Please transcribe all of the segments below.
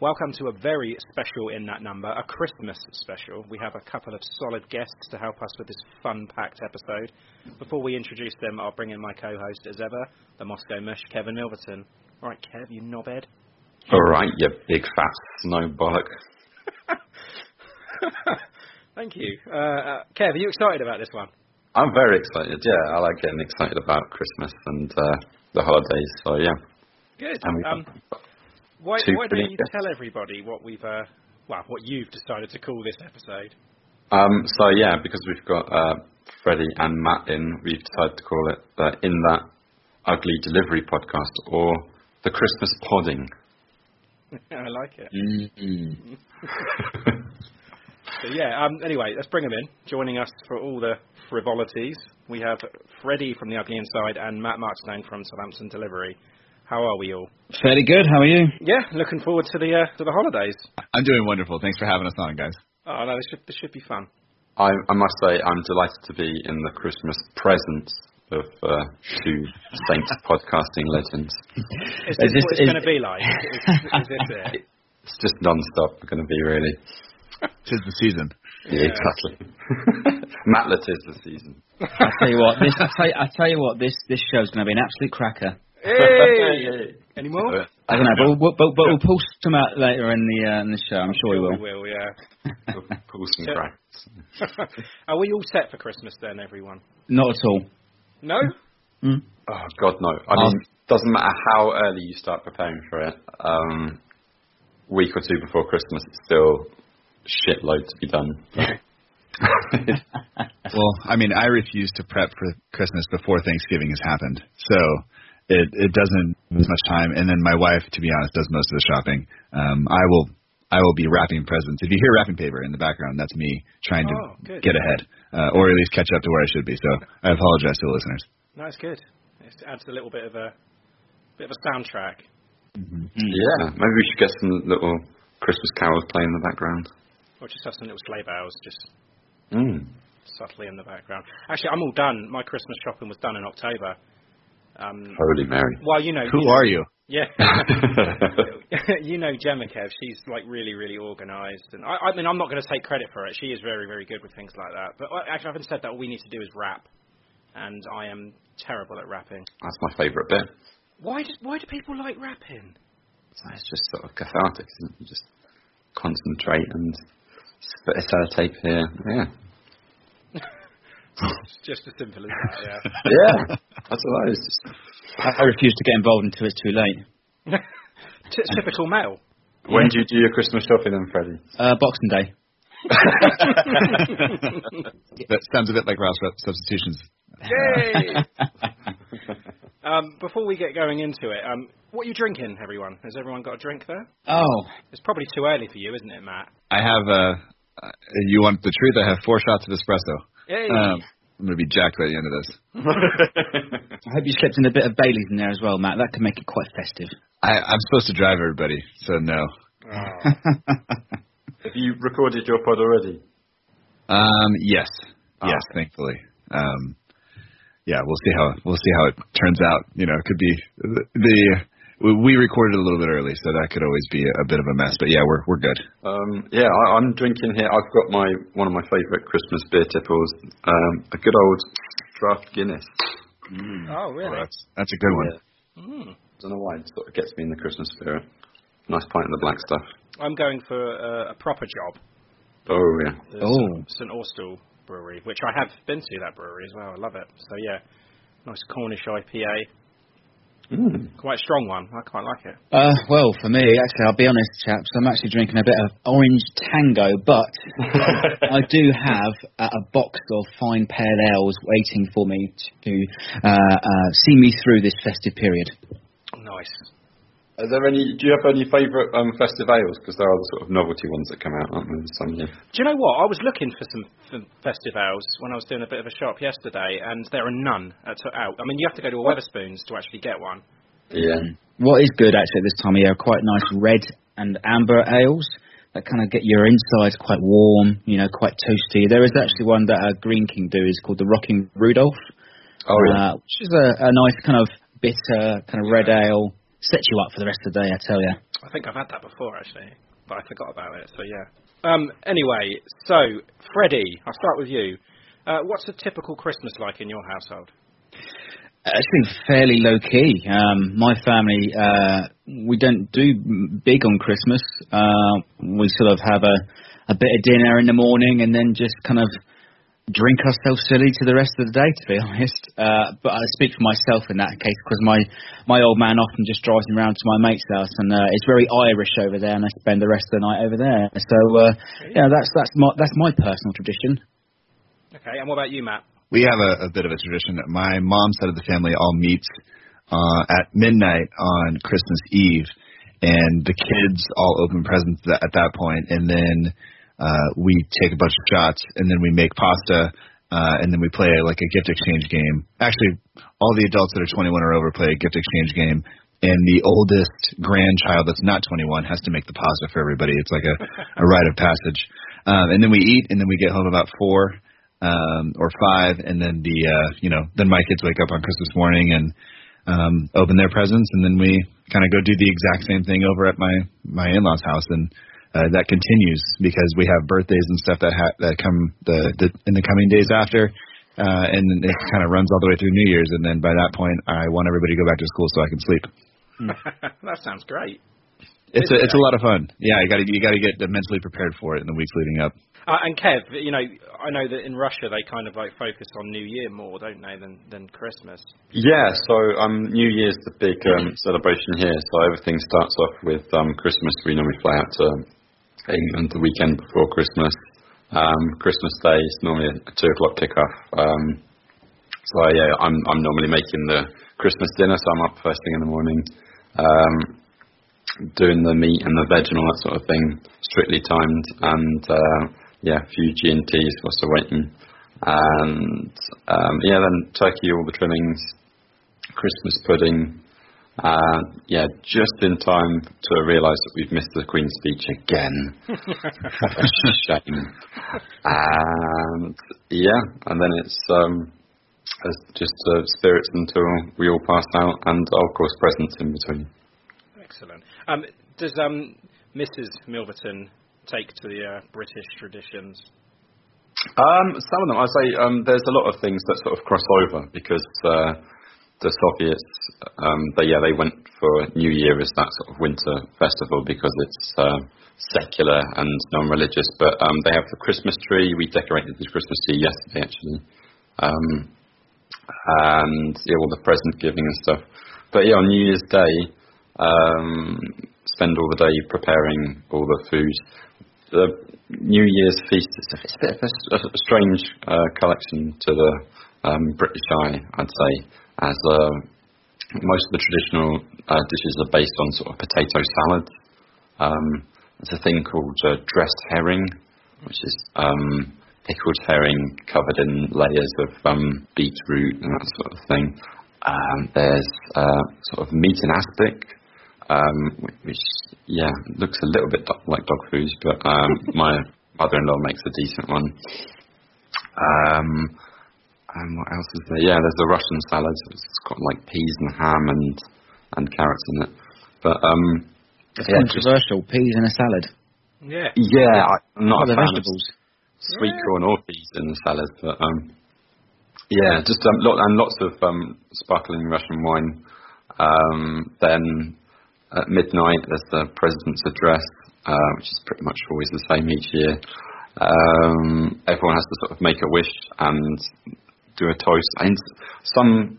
Welcome to a very special in that number, a Christmas special. We have a couple of solid guests to help us with this fun-packed episode. Before we introduce them, I'll bring in my co-host as ever, the Moscow Mush, Kevin Milverton. Right, Kev, you knobhead. All right, you big fat snow bollock. Thank you, uh, uh, Kev. Are you excited about this one? I'm very excited. Yeah, I like getting excited about Christmas and uh, the holidays. So yeah. Good. Um, why, why don't you tell everybody what we've, uh, well, what you've decided to call this episode? Um, so yeah, because we've got uh, Freddie and Matt in, we've decided to call it uh, in that ugly Dellivery podcast or the Christmas podding. I like it. Mm-hmm. So yeah. Um, anyway, let's bring them in. Joining us for all the frivolities, we have Freddie from the Ugly Inside and Matt Markstone from Southampton Dellivery. How are we all? Fairly good. How are you? Yeah, looking forward to the uh, to the holidays. I'm doing wonderful. Thanks for having us on, guys. Oh no, this should this should be fun. I, I must say, I'm delighted to be in the Christmas presence of uh, two Saints podcasting legends. Is this, this- what it's going to be like? Is, is this it? It's just non-stop going to be really. Tis the season. Yeah, exactly. Matlet is the season. I tell you what, this I tell you, I tell you what, this this show's going to be an absolute cracker. Hey! Any more? I don't know, but we'll, but, but we'll pull some out later in the uh, in the show. I'm sure we will. We will, yeah. Pull some Yeah. cracks. are we all set for Christmas then, everyone? Not at all. No? Mm. Oh God, no! I mean, doesn't matter how early you start preparing for it. Um, week or two before Christmas, it's still shitload to be done. Well, I mean, I refuse to prep for Christmas before Thanksgiving has happened, so it it doesn't as much time. And then my wife, to be honest, does most of the shopping. Um, I will I will be wrapping presents. If you hear wrapping paper in the background, that's me trying Oh, to good. get ahead, uh, or at least catch up to where I should be. So I apologize to the listeners. No, it's good. It adds a little bit of a bit of a soundtrack. Mm-hmm. Yeah, maybe we should get some little Christmas carols playing in the background. Or just have some little sleigh bells just Mm. subtly in the background. Actually, I'm all done. My Christmas shopping was done in October. Um, Holy Mary. well, you know. Who are you? Yeah. you know Gemma Kev, she's like really, really organised, and I, I mean, I'm not going to take credit for it. She is very, very good with things like that. But uh, actually, having said that, all we need to do is rap, and I am terrible at rapping. That's my favourite bit. Why do Why do people like rapping? It's just sort of cathartic, isn't it? You just concentrate and spit a sellotape here. Yeah. It's just as simple as that. Yeah. Yeah. That's what I was. I refuse to get involved until it's too late. T- typical male. When do you do your Christmas shopping then, Freddie? Uh, Boxing Day. That sounds a bit like Ross substitutions. Yay! um, before we get going into it, um, what are you drinking, everyone? Has everyone got a drink there? Oh, It's probably too early for you, isn't it, Matt? I have uh, uh, you want the truth? I have four shots of espresso. Yay! Um, I'm gonna be jacked by the end of this. I hope you slipped in a bit of Bailey's in there as well, Matt. That could make it quite festive. I, I'm supposed to drive everybody, so no. Oh. Have you recorded your pod already? Um, yes, Ah. yes, thankfully. Um, yeah, we'll see how we'll see how it turns out. You know, it could be the, the we recorded a little bit early, so that could always be a, a bit of a mess. But yeah, we're we're good. Um, yeah, I, I'm drinking here. I've got my one of my favourite Christmas beer tipples, um, a good old draft Guinness. oh, really? that's that's a good one. Mm. I don't know why, it sort of gets me in the Christmas spirit. Nice pint of the black stuff. I'm going for a, a proper job. Oh yeah. The Oh. St Austell Brewery, which I have been to that brewery as well. I love it. So yeah, nice Cornish IPA, Mm. quite a strong one. I quite like it. Uh, well, for me, actually, I'll be honest, chaps. I'm actually drinking a bit of orange tango, but I do have a, a box of fine pale ales waiting for me to uh, uh, see me through this festive period. Nice. Are there any? Do you have any favourite um, festive ales? Because there are the sort of novelty ones that come out, aren't there? Some year. Do you know what? I was looking for some for festive ales when I was doing a bit of a shop yesterday, and there are none at, out. I mean, you have to go to a Wetherspoons to actually get one. Yeah. What is good actually at this time of year quite nice red and amber ales that kind of get your insides quite warm, you know, quite toasty. There is actually one that uh, Greene King do is called the Rocking Rudolph, Oh yeah. uh, which is a, a nice kind of bitter kind of red ale. Sets you up for the rest of the day, I tell you. I think I've had that before actually, but I forgot about it. So yeah. Um. Anyway, so Freddie, I'll start with you. Uh, what's a typical Christmas like in your household? It's been fairly low key. Um, my family, uh, we don't do big on Christmas. Uh, we sort of have a, a bit of dinner in the morning and then just kind of drink ourselves silly to the rest of the day, to be honest. Uh, but I speak for myself in that case because my, my old man often just drives me around to my mate's house and uh, it's very Irish over there and I spend the rest of the night over there. So, uh, yeah, that's, that's, my, that's my personal tradition. Okay, and what about you, Matt? We have a, a bit of a tradition. My mom's side of the family all meets uh, at midnight on Christmas Eve, and the kids all open presents at, at that point, and then uh, we take a bunch of shots, and then we make pasta, uh, and then we play like a gift exchange game. Actually, all the adults that are 21 or over play a gift exchange game, and the oldest grandchild that's not 21 has to make the pasta for everybody. It's like a, a rite of passage. Um, and then we eat, and then we get home about four um, or five, and then the uh, you know then my kids wake up on Christmas morning and um, open their presents, and then we kind of go do the exact same thing over at my my in-laws' house, and uh, that continues because we have birthdays and stuff that ha- that come the, the in the coming days after. Uh, and it kind of runs all the way through New Year's, and then by that point, I want everybody to go back to school so I can sleep. that sounds great. It's a it's a lot of fun. Yeah, you got to you got to get mentally prepared for it in the weeks leading up. Uh, and Kev, you know, I know that in Russia they kind of like focus on New Year more, don't they, than than Christmas? Yeah, so um, New Year's the big um, celebration here. So everything starts off with um, Christmas. We normally fly out to England the weekend before Christmas. Um, Christmas Day is normally a two o'clock kickoff. Um, so I, yeah, I'm I'm normally making the Christmas dinner, so I'm up first thing in the morning, um, doing the meat and the veg and all that sort of thing, strictly timed, and uh, yeah, a few G and Ts whilst waiting. and um, yeah, then turkey, all the trimmings, Christmas pudding. Uh, yeah, just in time to realise that we've missed the Queen's speech again. Shame. And yeah, and then it's um, just uh, spirits until we all pass out, and of course presents in between. Excellent. Um, does um, Mrs. Milverton take to the uh, British traditions? Um, some of them, I say, um, there's a lot of things that sort of cross over because uh, the Soviets, um, they yeah, they went for New Year as that sort of winter festival because it's uh, secular and non-religious. But um, they have the Christmas tree. We decorated the Christmas tree yesterday, actually, um, and yeah, all the present giving and stuff. But yeah, on New Year's Day, um, spend all the day preparing all the food. The New Year's feast is a, bit of a, a strange uh, collection to the um, British eye, I'd say, as uh, most of the traditional uh, dishes are based on sort of potato salads. Um, there's a thing called uh, dressed herring, which is um, pickled herring covered in layers of um, beetroot and that sort of thing. Um, there's uh, sort of meat and aspic, um, which yeah looks a little bit do- like dog food, but um, my mother-in-law makes a decent one. Um, and what else is there? Yeah, there's the Russian salad. It's got like peas and ham and and carrots in it. But um, It's yeah, just- controversial. Peas in a salad. Yeah. yeah, I- I'm not What a are the fan of vegetables? sweet corn or peas in the salad, but um, yeah, just um, lot, and lots of um, sparkling Russian wine. Um, then at midnight, there's the president's address, uh, which is pretty much always the same each year. Um, everyone has to sort of make a wish and do a toast. And some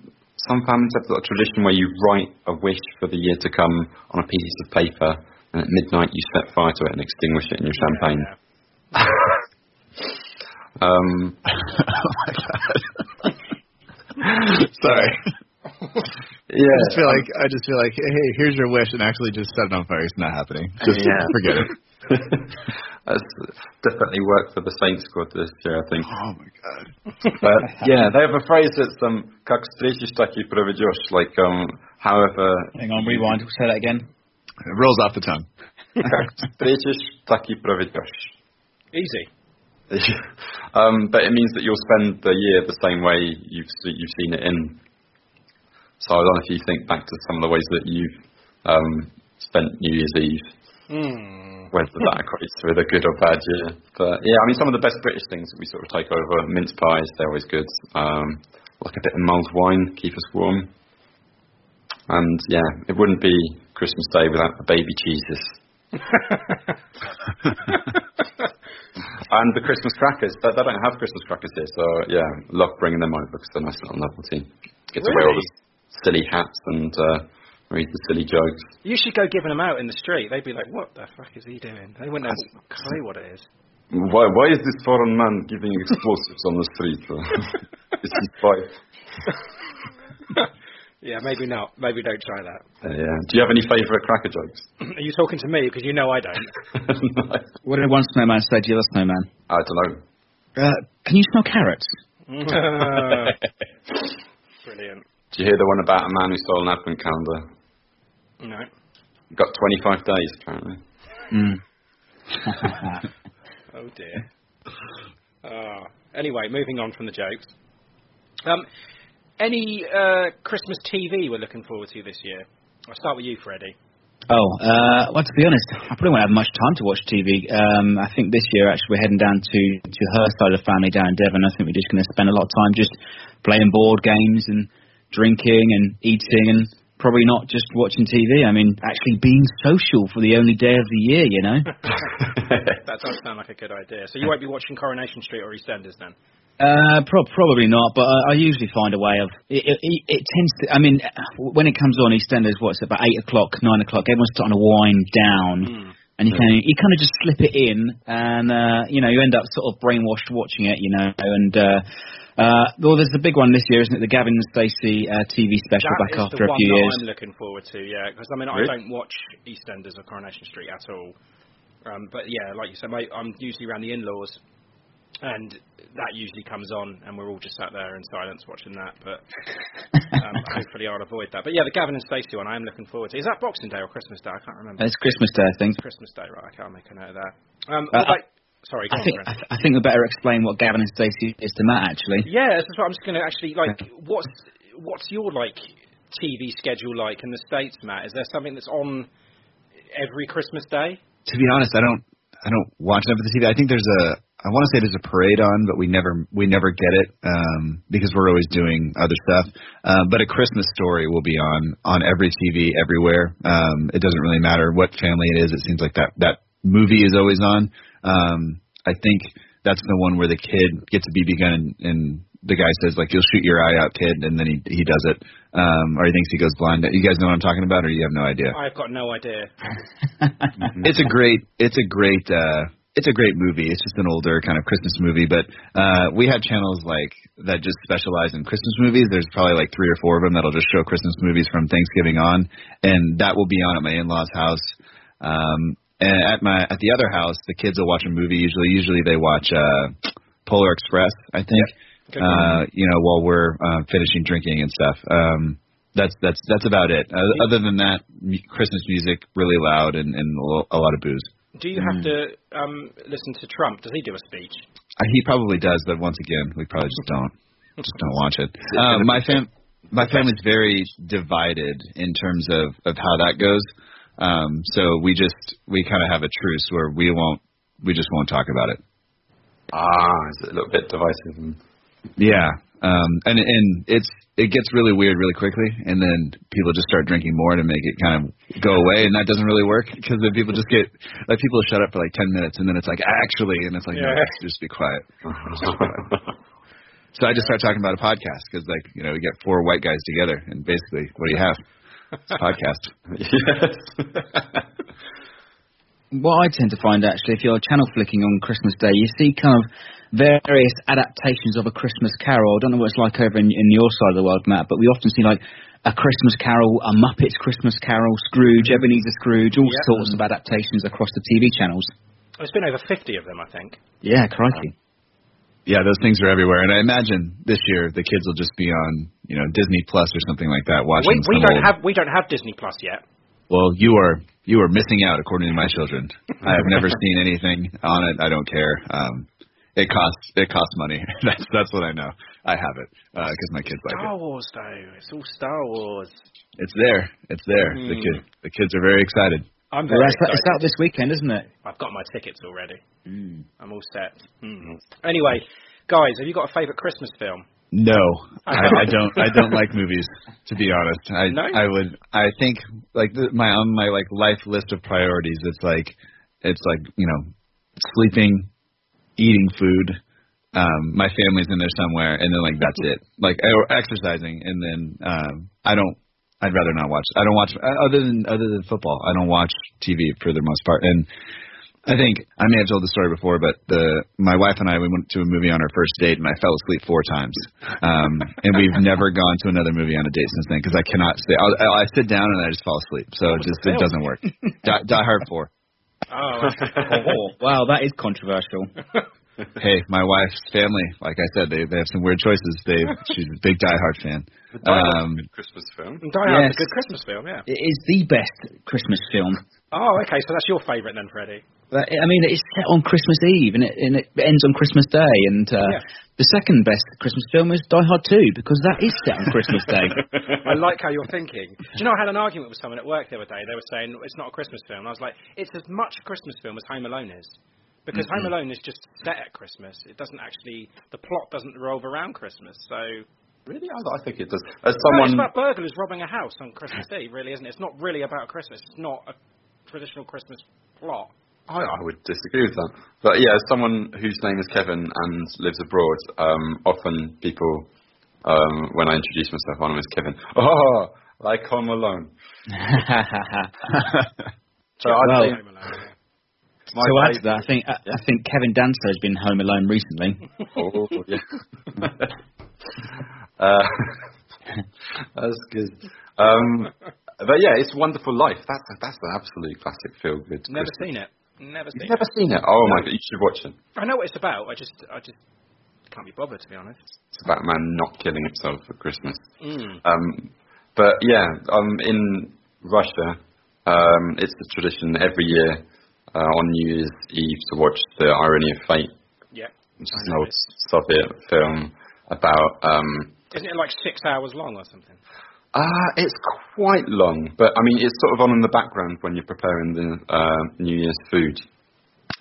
some families have got a tradition where you write a wish for the year to come on a piece of paper, and at midnight you set fire to it and extinguish it in your champagne. Um, oh my god. Sorry. yeah, I just feel like I just feel like hey, here's your wish, and actually just set it on fire. It's not happening. Just Yeah. forget it. That's definitely worked for the Saints squad this year, I think. Oh my god. But yeah, they have a phrase that's um, как встретишь, так и проведешь. Like, um, however, Hang on, rewind. Say that again. It rolls off the tongue. как встретишь, так и проведешь. Easy. um, but it means that you'll spend the year the same way you've se- you've seen it in. So I don't know if you think back to some of the ways that you've um, spent New Year's Eve, Mm. whether that equates with a good or bad year. But yeah, I mean, some of the best British things that we sort of take over, mince pies, they're always good. Um, like a bit of mulled wine, keep us warm. And yeah, it wouldn't be Christmas Day without the baby Jesus. and the Christmas crackers. They, they don't have Christmas crackers here, so yeah, love bringing them over because they're nice little novelty. Get to wear all Really? the silly hats and uh, read the silly jokes. You should go giving them out in the street. They'd be like, "What the fuck is he doing?" They wouldn't have a clue what it is. Why, why is this foreign man giving explosives on the street? is he five? Yeah, maybe not. Maybe don't try that. Uh, yeah. Do you have any favourite cracker jokes? Are you talking to me? Because you know I don't. What did one snowman say to the other snowman? I don't know. Uh, can you smell carrots? Brilliant. Do you hear the one about a man who stole an advent calendar? No. Got 25 days, apparently. Mm. Oh dear. Oh. Anyway, moving on from the jokes. Um, any uh, Christmas TV we're looking forward to this year? I'll start with you, Freddie. Oh, uh, well, to be honest, I probably won't have much time to watch TV. Um, I think this year, actually, we're heading down to, to her side of the family down in Devon. I think we're just going to spend a lot of time just playing board games and drinking and eating and probably not just watching TV. I mean, actually being social for the only day of the year, you know? that does sound like a good idea. So you won't be watching Coronation Street or EastEnders then? Uh, pro- probably not, but I, I usually find a way of. It, it, it it tends to. I mean, when it comes on EastEnders, what's it, about eight o'clock, nine o'clock? Everyone's starting to wind down, and you kind of you kind of just slip it in, and uh, you know you end up sort of brainwashed watching it, you know. And uh, uh, well, there's the big one this year, isn't it? The Gavin and Stacey uh, TV special That back after a few that years. I'm looking forward to, yeah. Because I mean, I don't watch EastEnders or Coronation Street at all. Um, but yeah, like you said, mate, I'm usually around the in-laws and that usually comes on, and we're all just sat there in silence watching that. But um, hopefully, I'll avoid that. But yeah, the Gavin and Stacey one, I am looking forward to. Is that Boxing Day or Christmas Day? I can't remember. It's Christmas Day, I think. It's Christmas Day, right? Okay, I'll make a note of that. Um, Uh, about- sorry, I think. I, I think we better explain what Gavin and Stacey is to Matt. Actually, Yeah, that's what I'm just going to actually like. What's what's your like TV schedule like in the states, Matt? Is there something that's on every Christmas day? To be honest, I don't I don't watch enough of the TV. I think there's a I want to say there's a parade on, but we never we never get it um, because we're always doing other stuff. Uh, but a Christmas story will be on on every TV everywhere. Um, it doesn't really matter what family it is. It seems like that that movie is always on. Um, I think that's the one where the kid gets a BB gun and, and the guy says like you'll shoot your eye out, kid, and then he he does it, um, or he thinks he goes blind. You guys know what I'm talking about, or you have no idea? I've got no idea. it's a great it's a great uh it's a great movie. It's just an older kind of Christmas movie, but uh we have channels like that just specialize in Christmas movies. There's probably like three or four of them that'll just show Christmas movies from Thanksgiving on, and that will be on at my in-laws' house. Um and at my at the other house, the kids will watch a movie usually. Usually they watch uh Polar Express, I think. Good Uh you know, while we're uh, finishing drinking and stuff. Um that's that's that's about it. Uh, other than that, m- Christmas music really loud and, and a lot of booze. Do you have to um, listen to Trump? Does he do a speech? Uh, he probably does, but once again, we probably just don't just don't watch it. Um, my fam my family's very divided in terms of of how that goes. Um, so we just we kind of have a truce where we won't we just won't talk about it. Ah, is it a little bit divisive? And, Yeah. Um, and and it's it gets really weird really quickly, and then people just start drinking more to make it kind of go away, and that doesn't really work because then people just get like people shut up for like ten minutes, and then it's like actually, and it's like no, just be quiet. Just be quiet. So I just start talking about a podcast because like you know we get four white guys together, and basically what do you have? Podcast. yes. what I tend to find actually, if you're channel flicking on Christmas Day, you see kind of various adaptations of a Christmas Carol. I don't know what it's like over in, in your side of the world, Matt, but we often see like a Christmas Carol, a Muppets Christmas Carol, Scrooge, mm-hmm. Ebenezer Scrooge, all Yeah. sorts of adaptations across the TV channels. There's been over 50 of them, I think. Yeah, crikey. Yeah, those things are everywhere, and I imagine this year the kids will just be on you know Disney Plus or something like that watching. We, we don't old- have we don't have Disney Plus yet. Well, you are you are missing out, according to my children. I have never seen anything on it. I don't care. Um, it costs it costs money. that's that's what I know. I have it because my kids like it. Star. Wars though, it's all Star Wars. It's there. It's there. The kids the kids are very excited. I'm Well, very that's, it's out this weekend, isn't it? I've got my tickets already. Mm. I'm all set. Mm. Anyway, guys, have you got a favourite Christmas film? No, I, I don't. I don't like movies. To be honest, I No? I would. I think like the, my on my like life list of priorities. It's like it's like you know sleeping, eating food. Um, my family's in there somewhere, and then like that's it. Like or exercising, and then um, I don't. I'd rather not watch. I don't watch uh, other than other than football. I don't watch TV for the most part, and I think I may have told the story before, but the my wife and I we went to a movie on our first date, and I fell asleep four times. Um, and we've never gone to another movie on a date since then because I cannot stay. I'll, I sit down and I just fall asleep, so it just it doesn't work. Die, Die Hard Four. Oh, Oh, wow, that is controversial. Hey, my wife's family, like I said, they they have some weird choices. They she's a big Die Hard fan. Die Hard's Um, a good Christmas film. Die Hard's Yes. a good Christmas film, yeah. It is the best Christmas film. Oh, okay, so that's your favourite then, Freddie. But, I mean, it's set on Christmas Eve and it, and it ends on Christmas Day. And uh, Yeah. the second best Christmas film is Die Hard 2 because that is set on Christmas Day. I like how you're thinking. Do you know I had an argument with someone at work the other day? They were saying it's not a Christmas film. I was like, it's as much a Christmas film as Home Alone is. Because Home Alone is just set at Christmas. It doesn't actually, the plot doesn't revolve around Christmas. So, Really, I, I think it does. As no, it's someone, about burglars robbing a house on Christmas Eve, really, isn't it? It's not really about Christmas. It's not a traditional Christmas plot. I, I would disagree with that. But yeah, as someone whose name is Kevin and lives abroad, um, often people, um, when I introduce myself, my name is Kevin. Oh, like Home Alone. So I'd say Home Alone, yeah. My to add to that, I think I, I think Kevin Danso has been home alone recently. Oh, yeah. uh, that's good. Um, but yeah, it's Wonderful Life. That's that's an absolute classic feel good. Never seen it. Never seen You've never it. seen it? Oh my god, you should watch it. I know what it's about. I just, I just can't be bothered to be honest. It's about a man not killing himself for Christmas. Mm. Um, but yeah, um, in Russia, um, it's a tradition every year uh, on New Year's Eve to watch The Irony of Fate, Yeah. which is an old it. Soviet film about. Um, Isn't it like six hours long or something? uh, it's quite long, but I mean, it's sort of on in the background when you're preparing the uh, New Year's food.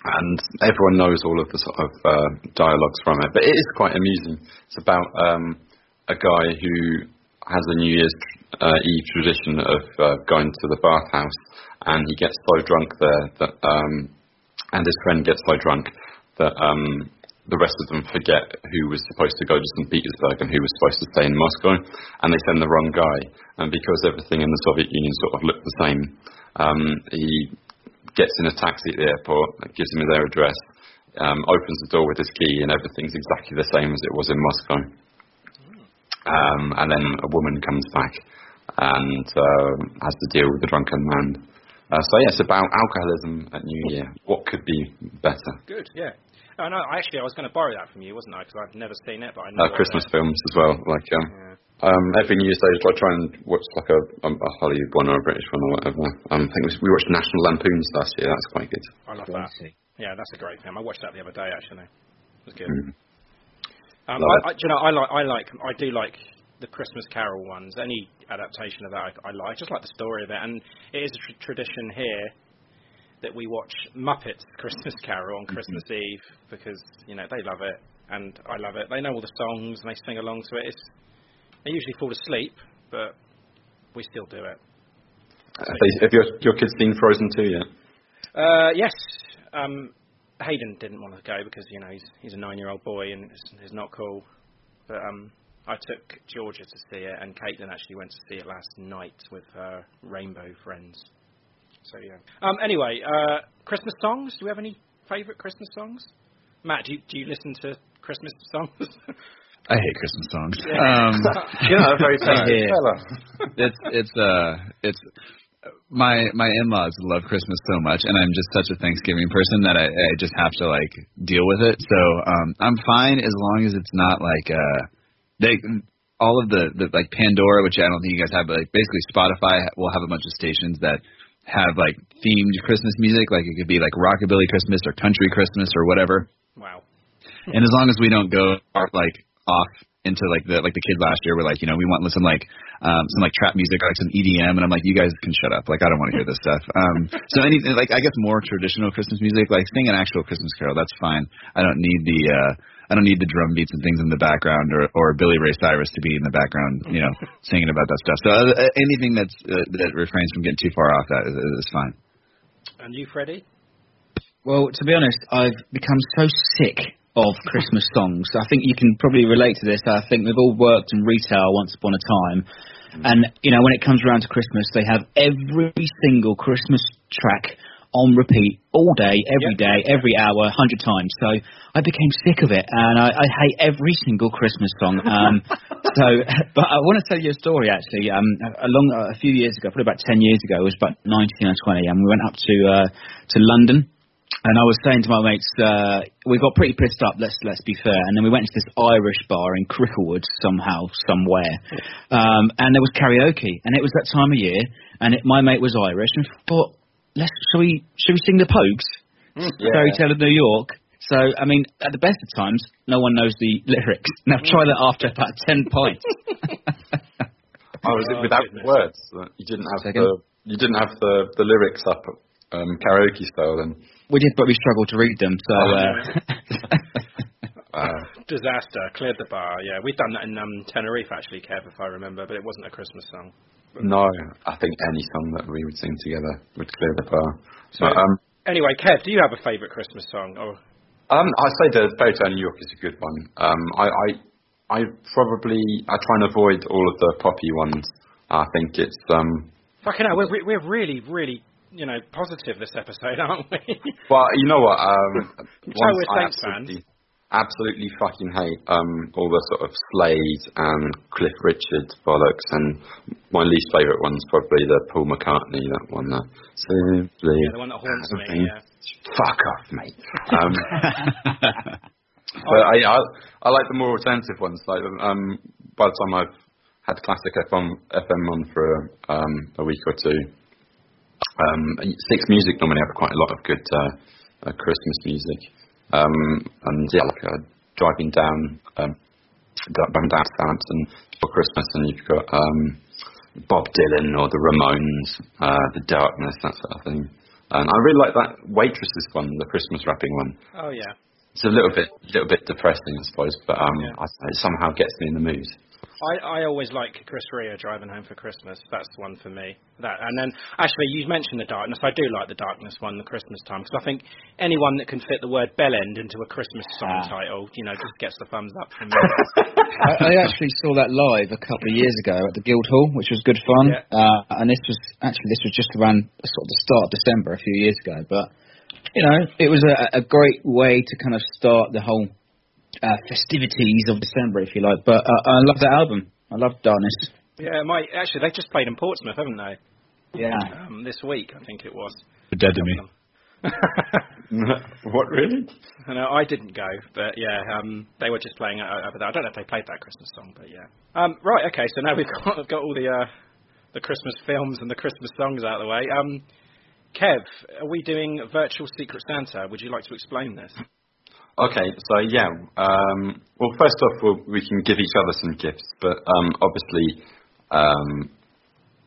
And everyone knows all of the sort of uh, dialogues from it, but it is quite amusing. It's about um, a guy who has a New Year's uh, Eve tradition of uh, going to the bathhouse, and he gets so drunk there that, um, and his friend gets so drunk that um, the rest of them forget who was supposed to go to St. Petersburg and who was supposed to stay in Moscow, and they send the wrong guy. And because everything in the Soviet Union sort of looked the same, um, he gets in a taxi at the airport, gives him their address, um, opens the door with his key, and everything's exactly the same as it was in Moscow. Um, and then a woman comes back and uh, has to deal with the drunken man. Uh, so yeah, it's about alcoholism at New Year. What could be better? Good. Yeah. Oh, no, actually, I was going to borrow that from you, wasn't I? Because I've never seen it, but I know. Uh, Christmas it. films as well. Like um, Yeah. um, every New Year's Day, I try and watch like a, um, a Hollywood one or a British one or whatever. Um, I think we, we watched National Lampoons last year. That's quite good. I love that. Yeah, that's a great film. I watched that the other day actually. It was good. Mm. Um, I, I, do you know, I like, I like, I do like the Christmas Carol ones. Any adaptation of that, I, I like. I just like the story of it, and it is a tr- tradition here that we watch Muppets Christmas Carol on Christmas Eve because you know they love it and I love it. They know all the songs and they sing along to it. It's, they usually fall asleep, but we still do it. Have, they, have your, your kids seen Frozen too yet? Uh, yes. Um, Hayden didn't want to go because you know he's he's a nine-year-old boy and it's, it's not cool. But um, I took Georgia to see it, and Caitlin actually went to see it last night with her rainbow friends. So yeah. Um, anyway, uh, Christmas songs. Do we have any favourite Christmas songs? Matt, do you, do you listen to Christmas songs? I hate Christmas songs. Yeah. Um, you know, very talented fella. it's it's uh it's my my in-laws love Christmas so much, and I'm just such a Thanksgiving person that I, I just have to like deal with it. So um I'm fine as long as it's not like uh they all of the, the like Pandora, which I don't think you guys have, but like basically Spotify will have a bunch of stations that have like themed Christmas music, like it could be like rockabilly Christmas or country Christmas or whatever. wow. And as long as we don't go like off into like the like the kid last year, we're like, you know, we want some like um some like trap music or like some EDM, and I'm like, you guys can shut up. Like I don't want to hear this stuff. Um, so any like I guess more traditional Christmas music, like sing an actual Christmas carol, that's fine. I don't need the uh I don't need the drum beats and things in the background or or Billy Ray Cyrus to be in the background, you know, singing about that stuff. So uh, anything that's uh, that refrains from getting too far off that is, is fine. And you, Freddie? Well, to be honest, I've become so sick of Christmas songs. I think you can probably relate to this. I think we've all worked in retail once upon a time. And, you know, when it comes around to Christmas, they have every single Christmas track on repeat all day, every day, every hour, a hundred times. So I became sick of it, and I, I hate every single Christmas song. Um, so, but I want to tell you a story actually. Um, a long, a few years ago, probably about ten years ago, it was about nineteen or twenty, and we went up to uh, to London. And I was saying to my mates, uh, we got pretty pissed up. Let's let's be fair. And then we went to this Irish bar in Cricklewood somehow, somewhere, um, and there was karaoke. And it was that time of year, and it, my mate was Irish, and thought, let's shall we shall we sing the Pogues, Fairy Tale of New York. So I mean, at the best of times, no one knows the lyrics. Now try that after about ten pints. Oh, was it without goodness. words? You didn't have Second. the you didn't have the the lyrics up um, karaoke style then. we did, but we struggled to read them. So uh, Uh, Disaster. Cleared the bar. Yeah, we've done that in um, Tenerife actually, Kev, if I remember, but it wasn't a Christmas song. No, I think any song that we would sing together would clear the bar. So- But, um, Anyway, Kev, do you have a favourite Christmas song? Or um, I'd say the Fairy Tale New York is a good one. Um, I, I I probably I try and avoid all of the poppy ones. I think it's um. fucking hell, we're we're really really you know positive this episode, aren't we? Well, you know what? Um, we're I Saints absolutely, absolutely fucking hate um all the sort of Slade and Cliff Richard bollocks, and my least favourite one's probably the Paul McCartney that one. Uh, Simply yeah, the one that haunts me. Yeah. Fuck off, mate. Um, but I, I I like the more alternative ones. Like um, by the time I've had classic FM FM on for um, a week or two, um, Six Music normally have quite a lot of good uh, uh, Christmas music. Um, and yeah, like uh, driving down um, driving down to Southampton for Christmas, and you've got um, Bob Dylan or the Ramones, uh, the Darkness, that sort of thing. And I really like that Waitresses one, the Christmas wrapping one. Oh yeah. It's a little bit, little bit depressing, I suppose, but um, Yeah. I, it somehow gets me in the mood. I, I always like Chris Rea driving home for Christmas. That's the one for me. That and then actually you mentioned the darkness. I do like the darkness one, the Christmas time, because I think anyone that can fit the word bellend into a Christmas song Ah. title, you know, just gets the thumbs up from me. I, I actually saw that live a couple of years ago at the Guildhall, which was good fun. Yeah. Uh, and this was actually this was just around sort of the start of December a few years ago. But you know, it was a, a great way to kind of start the whole uh, festivities of December, if you like. But uh, I love that album. I love Darkness. yeah, my actually they just played in Portsmouth, haven't they? Yeah. Um, this week, I think it was. You're dead to me. what really? I I didn't go, but yeah, um, they were just playing it over there. I don't know if they played that Christmas song, but yeah. Um, right, okay, so now we've got, we've got all the uh, the Christmas films and the Christmas songs out of the way. Um, Kev, are we doing virtual Secret Santa? Would you like to explain this? Okay, so yeah. Um, well, first off, we'll, we can give each other some gifts, but um, obviously, um,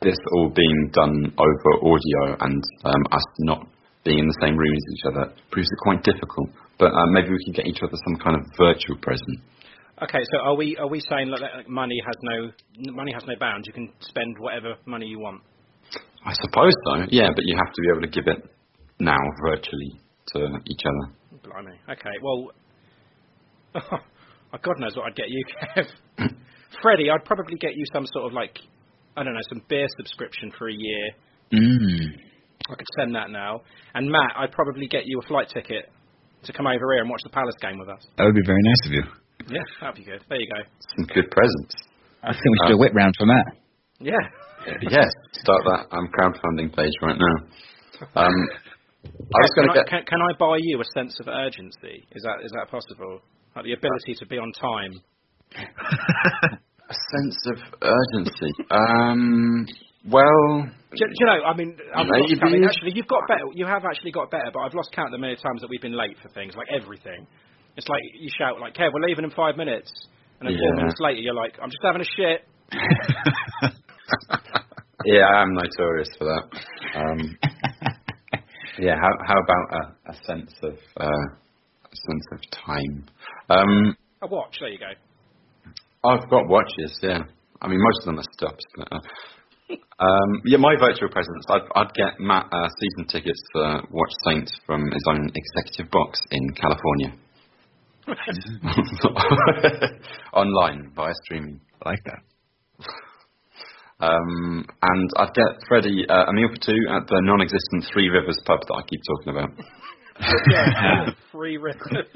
this all being done over audio and um, us not being in the same room as each other proves it quite difficult. But uh, maybe we can get each other some kind of virtual present. Okay, so are we are we saying that that money has no money has no bounds? You can spend whatever money you want. I suppose so. Yeah, but you have to be able to give it now virtually to each other. Blimey. Okay, well, oh, God knows what I'd get you, Kev. Freddie, I'd probably get you some sort of like, I don't know, some beer subscription for a year. Mm. I could send that now. And Matt, I'd probably get you a flight ticket to come over here and watch the Palace game with us. That would be very nice of you. Yeah, that'd be good. There you go. Some good presents. I think we should do a whip round for Matt. Yeah. yes, start that um, crowdfunding page right now. Um, I was can, going to I, get. can, can I buy you a sense of urgency? Is that is that possible? Like the ability to be on time. A sense of urgency. Um, well, Do, do you know? I mean, I've lost count. Actually, you've got better. You have actually got better, but I've lost count the many times that we've been late for things, like everything. It's like you shout, like, "Kev, we're leaving in five minutes," and then four minutes later, you're like, "I'm just having a shit." yeah, I am notorious for that. Um, yeah, how, how about a, a sense of uh, a sense of time? Um, A watch. There you go. I've got watches. Yeah, I mean most of them are stops. But, uh, um, yeah, my virtual presents. I'd, I'd get Matt uh, season tickets to watch Saints from his own executive box in California. Online via streaming. I like that. Um, and I'd get Freddie uh, a meal for two at the non-existent Three Rivers pub that I keep talking about. yeah, free rivers.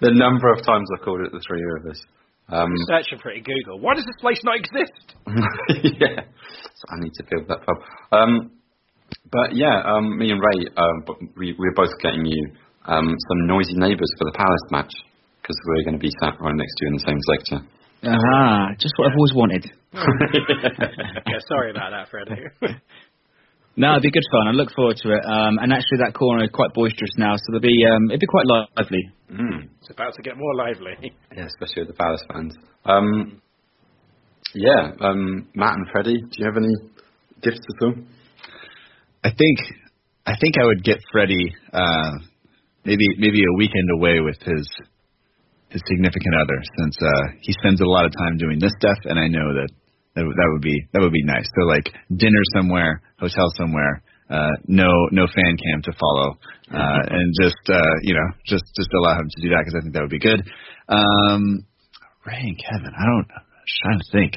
the number of times I've called it the Three Rivers. Um, Searching for it in Google. Why does this place not exist? yeah, so I need to build that pub. Um, but yeah, um, me and Ray, um, b- we, we're both getting you um, some noisy neighbours for the Palace match because we're going to be sat right next to you in the same sector. Ah, just what I've always wanted. yeah, sorry about that, Freddie. No, it'd be good fun. I look forward to it. Um, and actually, that corner is quite boisterous now, so it'll be um, it'd be quite lively. Mm. it's about to get more lively. Yeah, especially with the Palace fans. Um, yeah, um, Matt and Freddie, do you have any gifts at all? I think I think I would get Freddie uh, maybe maybe a weekend away with his his significant other since uh, he spends a lot of time doing this stuff, and I know that that, would- that would be that would be nice. So like dinner somewhere, hotel somewhere, uh, no no fan cam to follow, uh, and just uh, you know just just allow him to do that because I think that would be good. Um, Ray and Kevin, I don't. I'm trying to think.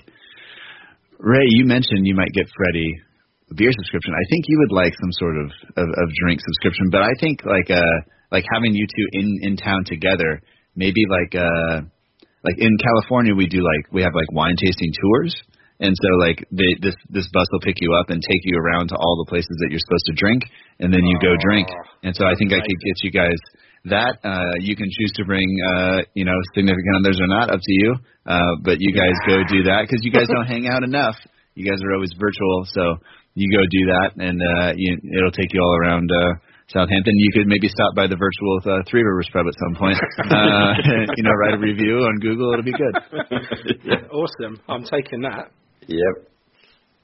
Ray, you mentioned you might get Freddie a beer subscription. I think you would like some sort of, of, of drink subscription, but I think like uh like having you two in in town together, maybe like uh like in California we do like we have like wine tasting tours, And so like they, this this bus will pick you up and take you around to all the places that you're supposed to drink, and then you go drink. And so I think I could get you guys that. Uh, you can choose to bring uh, you know significant others or not, up to you. Uh, but you guys go do that because you guys don't hang out enough. You guys are always virtual, so you go do that, and uh, you, it'll take you all around. Uh, Southampton. You could maybe stop by the virtual uh, Three Rivers pub at some point. uh, you know, write a review on Google. It'll be good. Awesome. I'm taking that. Yep.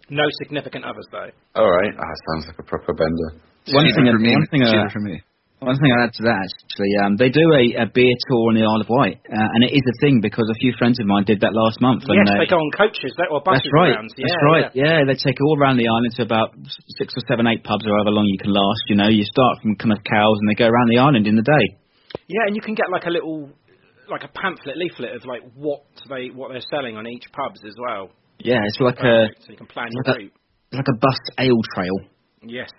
No significant others though. All right. Ah, sounds like a proper bender. One thing, for me. one thing, uh, for me. One thing I'd add to that actually, um, they do a, a beer tour on the Isle of Wight, uh, and it is a thing because a few friends of mine did that last month. yes, uh, they go on coaches that or buses That's right. around. Yeah, That's right. Yeah. Yeah. they take all around the island to about six or seven, eight pubs, or however long you can last. You know, you start from kind of Cowes, and they go around the island in the day. Yeah, and you can get like a little, like a pamphlet leaflet of like what they what they're selling on each pubs as well. Yeah, it's like a so you can plan your like a, like a bus ale trail. Yes.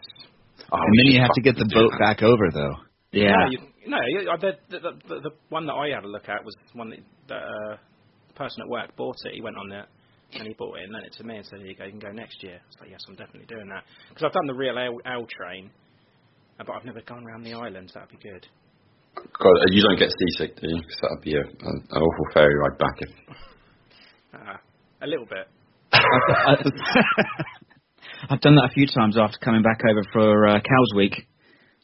Oh, and then you have to get the boat that. back over though. Yeah. No, you, no you, uh, the, the, the, the one that I had a look at was one that the uh, person at work bought it. He went on it and he bought it and lent it to me and said, "Here you go, you can go next year." I was like, "Yes, I'm definitely doing that because I've done the real L, L train, uh, but I've never gone around the island. So that'd be good." God, you don't get seasick, do you? 'Cause that'd be a, a, an awful ferry ride back. If, Uh, a little bit. I've, I've done that a few times after coming back over for uh, Cowes Week.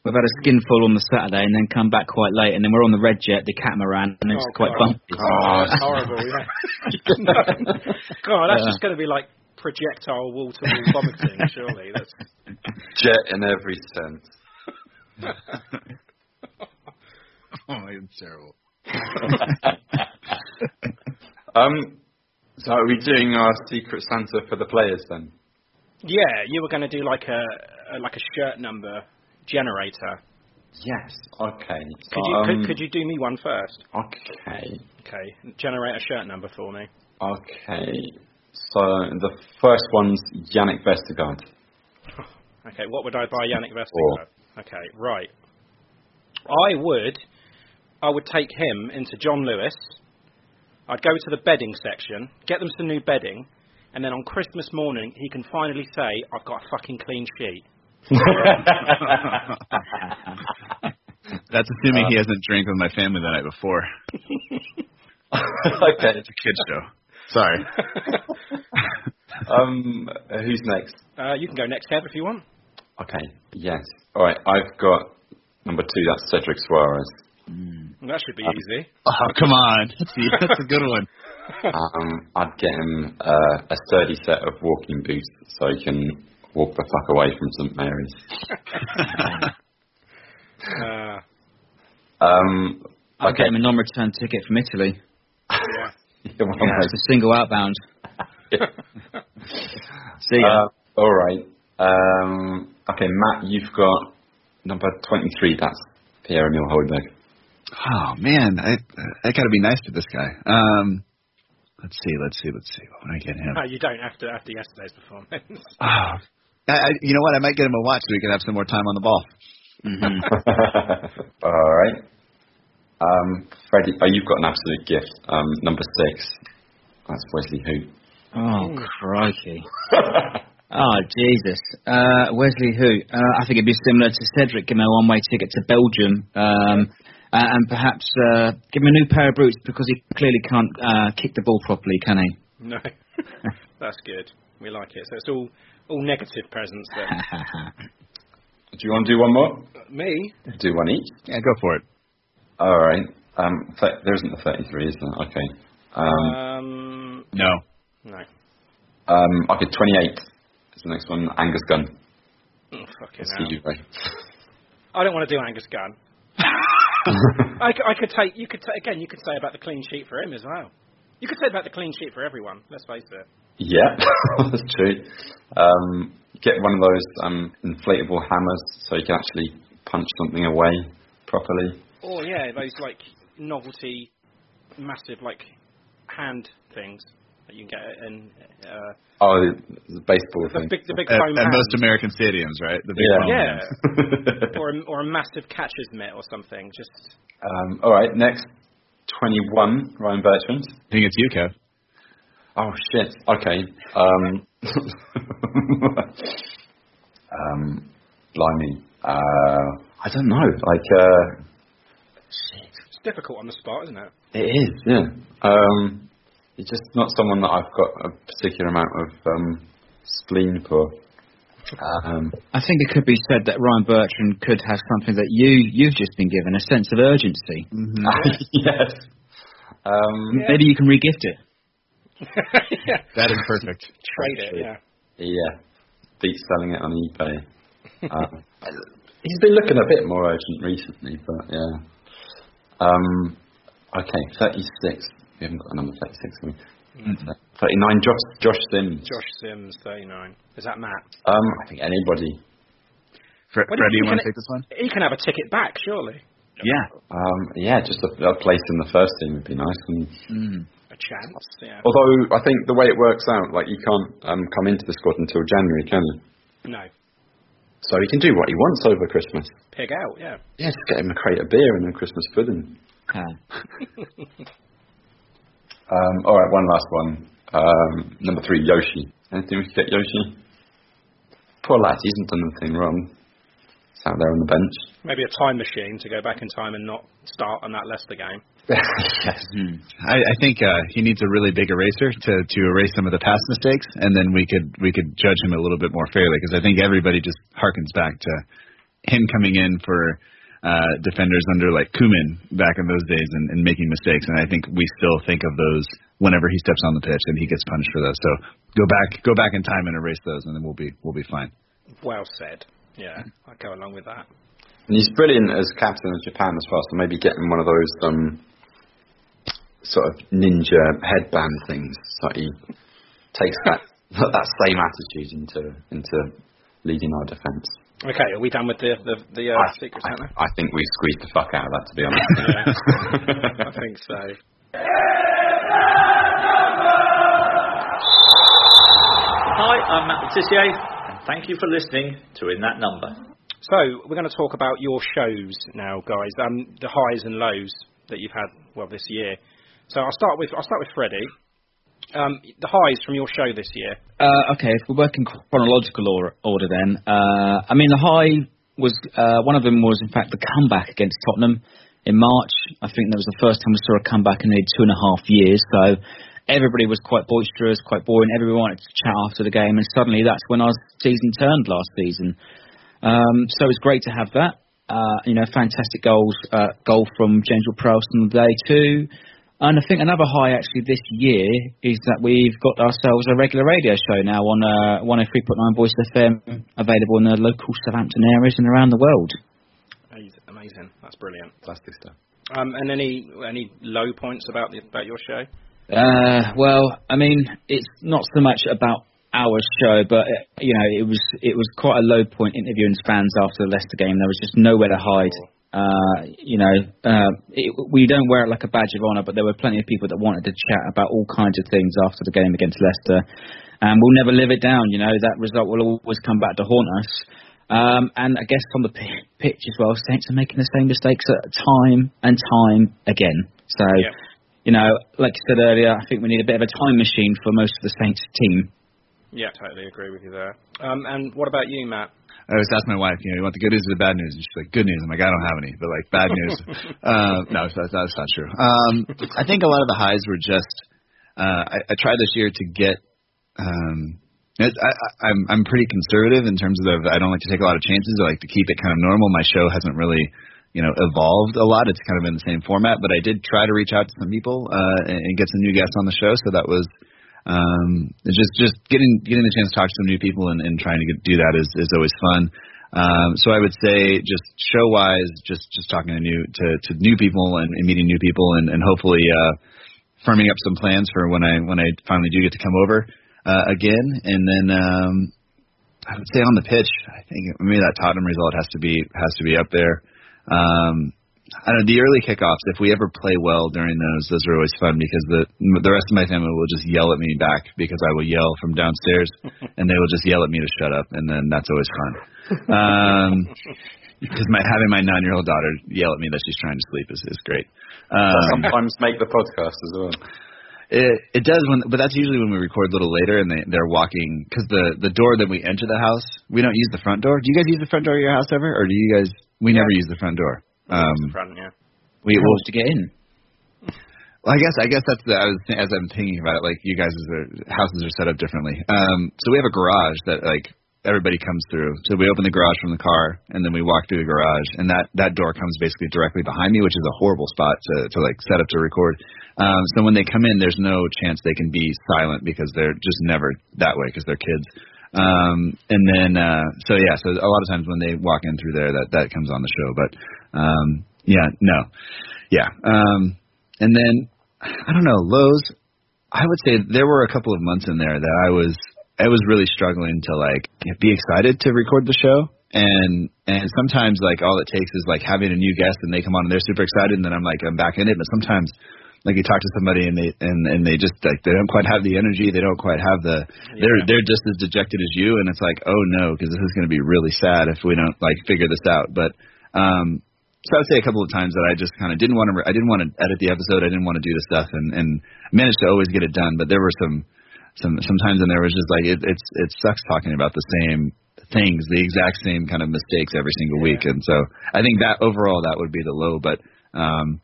We've had a skin skinful on the Saturday and then come back quite late, and then we're on the Red Jet, the catamaran, and it's Oh, quite God. bumpy. Oh, that's horrible. Yeah. God, that's Yeah. just going to be like projectile wall-to-wall vomiting. Surely that's. jet in every sense. Oh, it's terrible. Um, so are we doing our secret Santa for the players then? Yeah, you were going to do like a, a like a shirt number generator. Yes. Okay. Could you um, could, could you do me one first? Okay. Okay, generate a shirt number for me. Okay. So the first one's Jannik Vestergaard. Okay, what would I buy Jannik Vestergaard? Okay, right. I would, I would take him into John Lewis. I'd go to the bedding section, get them some new bedding, and then on Christmas morning he can finally say, "I've got a fucking clean sheet." That's assuming he hasn't drank with my family the night before. okay. It's a kid show. Sorry. Um, uh, who's next? Uh, you can go next, Kev, if you want. Okay. Yes. All right. I've got number two. That's Cedric Soares. That should be Um, easy. Oh, come on. That's a good one. Um, I'd get him uh, a sturdy set of walking boots so he can walk the fuck away from St Mary's. Uh, Um, I'll okay. get him a non-return ticket from Italy. yeah. Yeah, well, Yeah, it's a single outbound. See ya. Uh, all right. Um, okay, Matt, you've got number 23. That's Pierre-Emile Højbjerg. Oh man, I I gotta be nice to this guy. Um, let's see, let's see, let's see. What would I get him? No, you don't have to after yesterday's performance. Oh, I, I, you know what? I might get him a watch so we can have some more time on the ball. Mm-hmm. All right. Um, Freddie, oh, you've got an absolute gift. Um, number six. That's Wesley Hoedt. Oh, crikey. oh, Jesus. Uh, Wesley who? Uh, I think it'd be similar to Cedric, give him a one-way ticket to Belgium. Um, uh, and perhaps uh, give him a new pair of boots because he clearly can't uh, kick the ball properly, can he? no, that's good. We like it. So it's all all negative presents then. Do you want to do one more? Me? Do one each. Yeah, go for it. All right. Um, th- there isn't a 33, is there? Okay. Um, Um, No. no. um, okay, 28 is the next one. Angus Gunn. Oh, fucking Let's hell. see you, Ray. I don't want to do Angus Gunn. I, I could take. You could ta- again. You could say about the clean sheet for him as well. You could say about the clean sheet for everyone. Let's face it. Yeah, that's true. Um, get one of those um, inflatable hammers so you can actually punch something away properly. Oh yeah, those like novelty, massive like hand things that you can get in uh, Oh, the, the baseball the thing. big the big At, foam at hands. most American stadiums, right? The big Yeah. foam Yeah. or a, or a massive catcher's mitt or something. Just um, all right, next 21, Ryan Bertrand. I think it's you, Kev. Oh shit. Okay. Um, um, blimey. Uh, I don't know. Like, uh, It's difficult on the spot, isn't it? it is. Yeah. Um, he's just not someone that I've got a particular amount of um, spleen for. Um, I think it could be said that Ryan Bertrand could have something that you you've just been given a sense of urgency. yes. Um, Maybe you can regift it. yeah. That is perfect. Trade it, yeah. Yeah, beat selling it on eBay. um, he's been looking a bit more urgent recently, but yeah. Um, okay, 36. We haven't got a number 36. have we? 39. Josh, Josh Sims. Josh Sims, 39. Is that Matt? Um, I think anybody. Fre- Well, Freddie, you can want to take this one? He can have a ticket back, surely. Yeah. Um, yeah, just a, a place in the first team would be nice. And Mm. A chance, yeah. although I think the way it works out, like you can't um, come into the squad until January, can you? No. So he can do what he wants over Christmas. Pig out, yeah. Yeah, just get him a crate of beer and a Christmas pudding. Ah. Um, all right, one last one. Um, number three, Yoshi. Anything we could get Yoshi? Poor lad, he hasn't done anything wrong. He's out there on the bench. Maybe a time machine to go back in time and not start on that Leicester game. yes. I, I think uh, he needs a really big eraser to to erase some of the past mistakes, and then we could we could judge him a little bit more fairly. Because I think everybody just harkens back to him coming in for uh, defenders under like Koeman back in those days and, and making mistakes. And I think we still think of those whenever he steps on the pitch and he gets punished for those. So go back go back in time and erase those, and then we'll be we'll be fine. Well said. Yeah, I'd go along with that. And he's brilliant as captain of Japan as well. So maybe getting one of those um, sort of ninja headband things, so he takes that that same attitude into into leading our defence. Okay, are we done with the the, the uh, I, secret I, Santa? I think we squeezed the fuck out of that, to be honest. Yeah, I think so. Hi, I'm Matt Letitia, and thank you for listening to In That Number. So we're going to talk about your shows now, guys. Um, the highs and lows that you've had well this year. So I'll start with I'll start with Freddie. Um, the highs from your show this year. Uh, okay, if we work in chronological or, order then, uh, I mean, the high was, uh, one of them was in fact the comeback against Tottenham in March. I think that was the first time we saw a comeback in nearly two and a half years. So everybody was quite boisterous, quite boring. Everyone wanted to chat after the game, and suddenly that's when our season turned last season. Um, so it's great to have that. Uh, you know, fantastic goals, uh, goal from James Ward-Prowse on the day too. And I think another high actually this year is that we've got ourselves a regular radio show now on uh, 103.9 Voice FM, available in the local Southampton areas and around the world. Amazing, amazing. That's brilliant. Plastic stuff. Um, and any any low points about the, about your show? Uh, well, I mean, it's not so much about our show, but uh, you know, it was it was quite a low point interviewing fans after the Leicester game. There was just nowhere to hide. Uh, you know, uh, it, we don't wear it like a badge of honour, but there were plenty of people that wanted to chat about all kinds of things after the game against Leicester, and we'll never live it down. You know, that result will always come back to haunt us. Um, and I guess on the p- pitch as well, Saints are making the same mistakes time and time again. So, Yeah. you know, like you said earlier, I think we need a bit of a time machine for most of the Saints team. Yeah, totally agree with you there. Um, and what about you, Matt? I always ask my wife, you know, you want the good news or the bad news? And she's like, good news. I'm like, I don't have any, but like bad news. uh, no, that's, that's not true. Um, I think a lot of the highs were just, uh, I, I tried this year to get, um, it, I, I- I'm I'm pretty conservative in terms of I don't like to take a lot of chances. I like to keep it kind of normal. My show hasn't really, you know, evolved a lot. It's kind of been the same format, but I did try to reach out to some people uh, and, and get some new guests on the show. So that was um, just just getting getting the chance to talk to some new people and, and trying to get, do that is is always fun. Um, so I would say just show wise, just just talking to new to, to new people and, and meeting new people and, and hopefully uh, firming up some plans for when I when I finally do get to come over uh, again. And then um, I would say on the pitch, I think maybe that Tottenham result has to be has to be up there. Um, I know the early kickoffs. If we ever play well during those, those are always fun because the the rest of my family will just yell at me back because I will yell from downstairs, and they will just yell at me to shut up, and then that's always fun. Um, because my having my nine year old daughter yell at me that she's trying to sleep is is great. Um, Sometimes make the podcast as well. It it does when, but that's usually when we record a little later and they they're walking because the the door that we enter the house we don't use the front door. Do you guys use the front door of your house ever, or do you guys? We never use the front door. Um, front, yeah. we How will to get in? Well, I guess I guess that's the I was as I'm thinking about it. Like you guys' are, houses are set up differently. Um, so we have a garage that like everybody comes through. So we open the garage from the car, and then we walk through the garage, and that that door comes basically directly behind me, which is a horrible spot to to like set up to record. Um, so when they come in, there's no chance they can be silent because they're just never that way because they're kids. Um, and then uh, so yeah, so a lot of times when they walk in through there, that that comes on the show. But um, yeah, no, yeah. Um, and then I don't know, lows. I would say there were a couple of months in there that I was I was really struggling to like be excited to record the show. And and sometimes like all it takes is like having a new guest and they come on and they're super excited and then I'm like I'm back in it. But sometimes like you talk to somebody and they and and they just like they don't quite have the energy, they don't quite have the they're they're just as dejected as you and it's like oh no because this is going to be really sad if we don't like figure this out. But um so I would say a couple of times that I just kind of didn't want to. I didn't want to edit the episode. I didn't want to do the stuff, and and managed to always get it done. But there were some some sometimes, and there was just like it it's it sucks talking about the same things, the exact same kind of mistakes every single week. And so I think that overall that would be the low. But um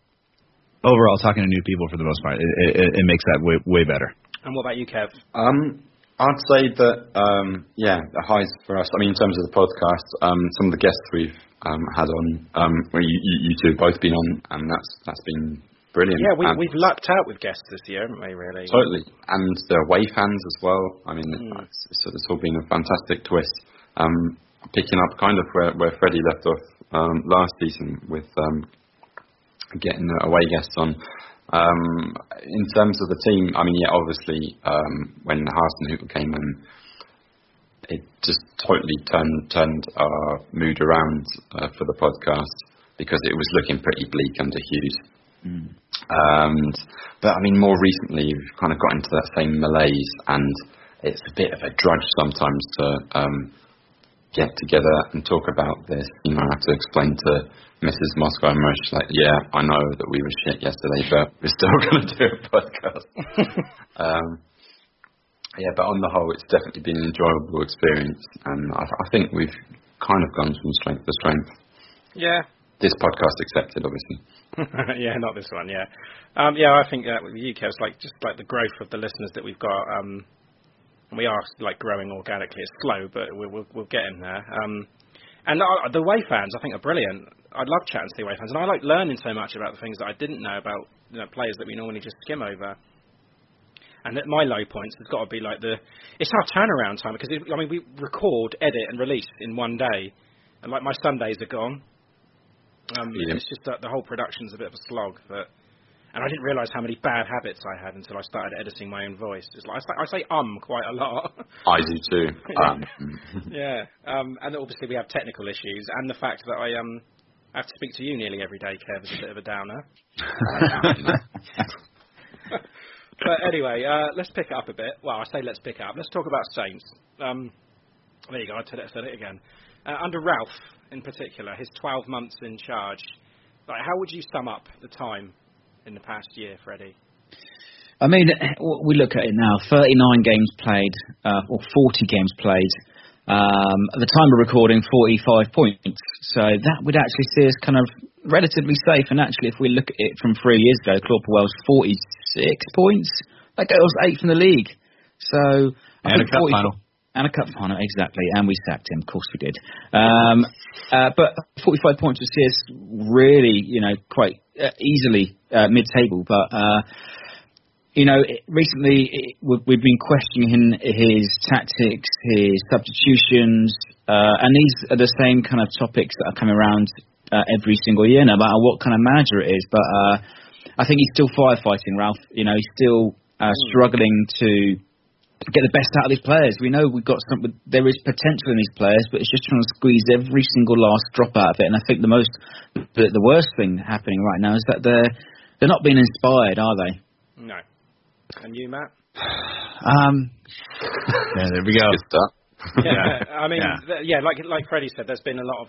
overall, talking to new people for the most part, it it, it makes that way way better. And what about you, Kev? Um, I'd say that um, yeah, the highs for us. I mean, in terms of the podcast, um, some of the guests we've um, had on, um, well, you, you, two have both been on, and that's that's been brilliant. Yeah, we, And- we've lucked out with guests this year, haven't we? Really. Totally. And the away fans as well. I mean, Hmm. it's, it's, it's all been a fantastic twist. Um, picking up kind of where, where Freddie left off um, last season with um, getting the away guests on. Um, in terms of the team, I mean, yeah, obviously, um, when Hasenhüttl came in, it just totally turned turned our mood around uh, for the podcast because it was looking pretty bleak under Hughes. And but I mean, more recently, we've kind of got into that same malaise, and it's a bit of a drudge sometimes to um, get together and talk about this. You know, I have to explain to Mrs. Moscow and like, yeah, I know that we were shit yesterday, but we're still going to do a podcast. um, yeah, but on the whole, it's definitely been an enjoyable experience, and I, I think we've kind of gone from strength to strength. Yeah. This podcast accepted, obviously. yeah, not this one. Yeah, um, yeah. I think uh, with you, Kev, it's like just like the growth of the listeners that we've got. Um, we are like growing organically. It's slow, but we're we're, we're getting there. Um, and uh, the way fans, I think, are brilliant. I love chatting to the away fans, and I like learning so much about the things that I didn't know about you know, players that we normally just skim over. And at my low points, it's got to be like the it's our turnaround time because it, I mean we record, edit, and release in one day, and like my Sundays are gone. Um, Yeah. It's just that the whole production's a bit of a slog. But and I didn't realise how many bad habits I had until I started editing my own voice. It's like I say, I say um quite a lot. I do too. Um, yeah, um, and obviously we have technical issues, and the fact that I um have to speak to you nearly every day, Kev, is a bit of a downer. but anyway, uh, let's pick it up a bit. Well, I say let's pick it up. Let's talk about Saints. Um, there you go. I said it, said it again. Uh, under Ralph, in particular, his 12 months in charge. Like, how would you sum up the time in the past year, Freddie? I mean, we look at it now. 39 games played, uh, or 40 games played. Um, at the time of recording, 45 points. So that would actually see us kind of relatively safe. And actually, if we look at it from three years ago, Claude Puel's 46 points. That goes eighth in the league. So I And a cup 40 final. And a cup final, exactly. And we sacked him, of course we did. Um, uh, but 45 points would see us really, you know, quite uh, easily uh, mid-table. But uh, you know, recently it, we've, been questioning his tactics, his substitutions, uh, and these are the same kind of topics that are coming around uh, every single year, no matter what kind of manager it is. But uh, I think he's still firefighting, Ralph. You know, he's still uh, struggling to get the best out of these players. We know we've got some, there is potential in these players, but it's just trying to squeeze every single last drop out of it. And I think the most, the, the worst thing happening right now is that they're they're not being inspired, are they? No. And you, Matt? Um, yeah, there we go. Good start. yeah, I mean, Yeah. th- yeah, like like Freddie said, there's been a lot of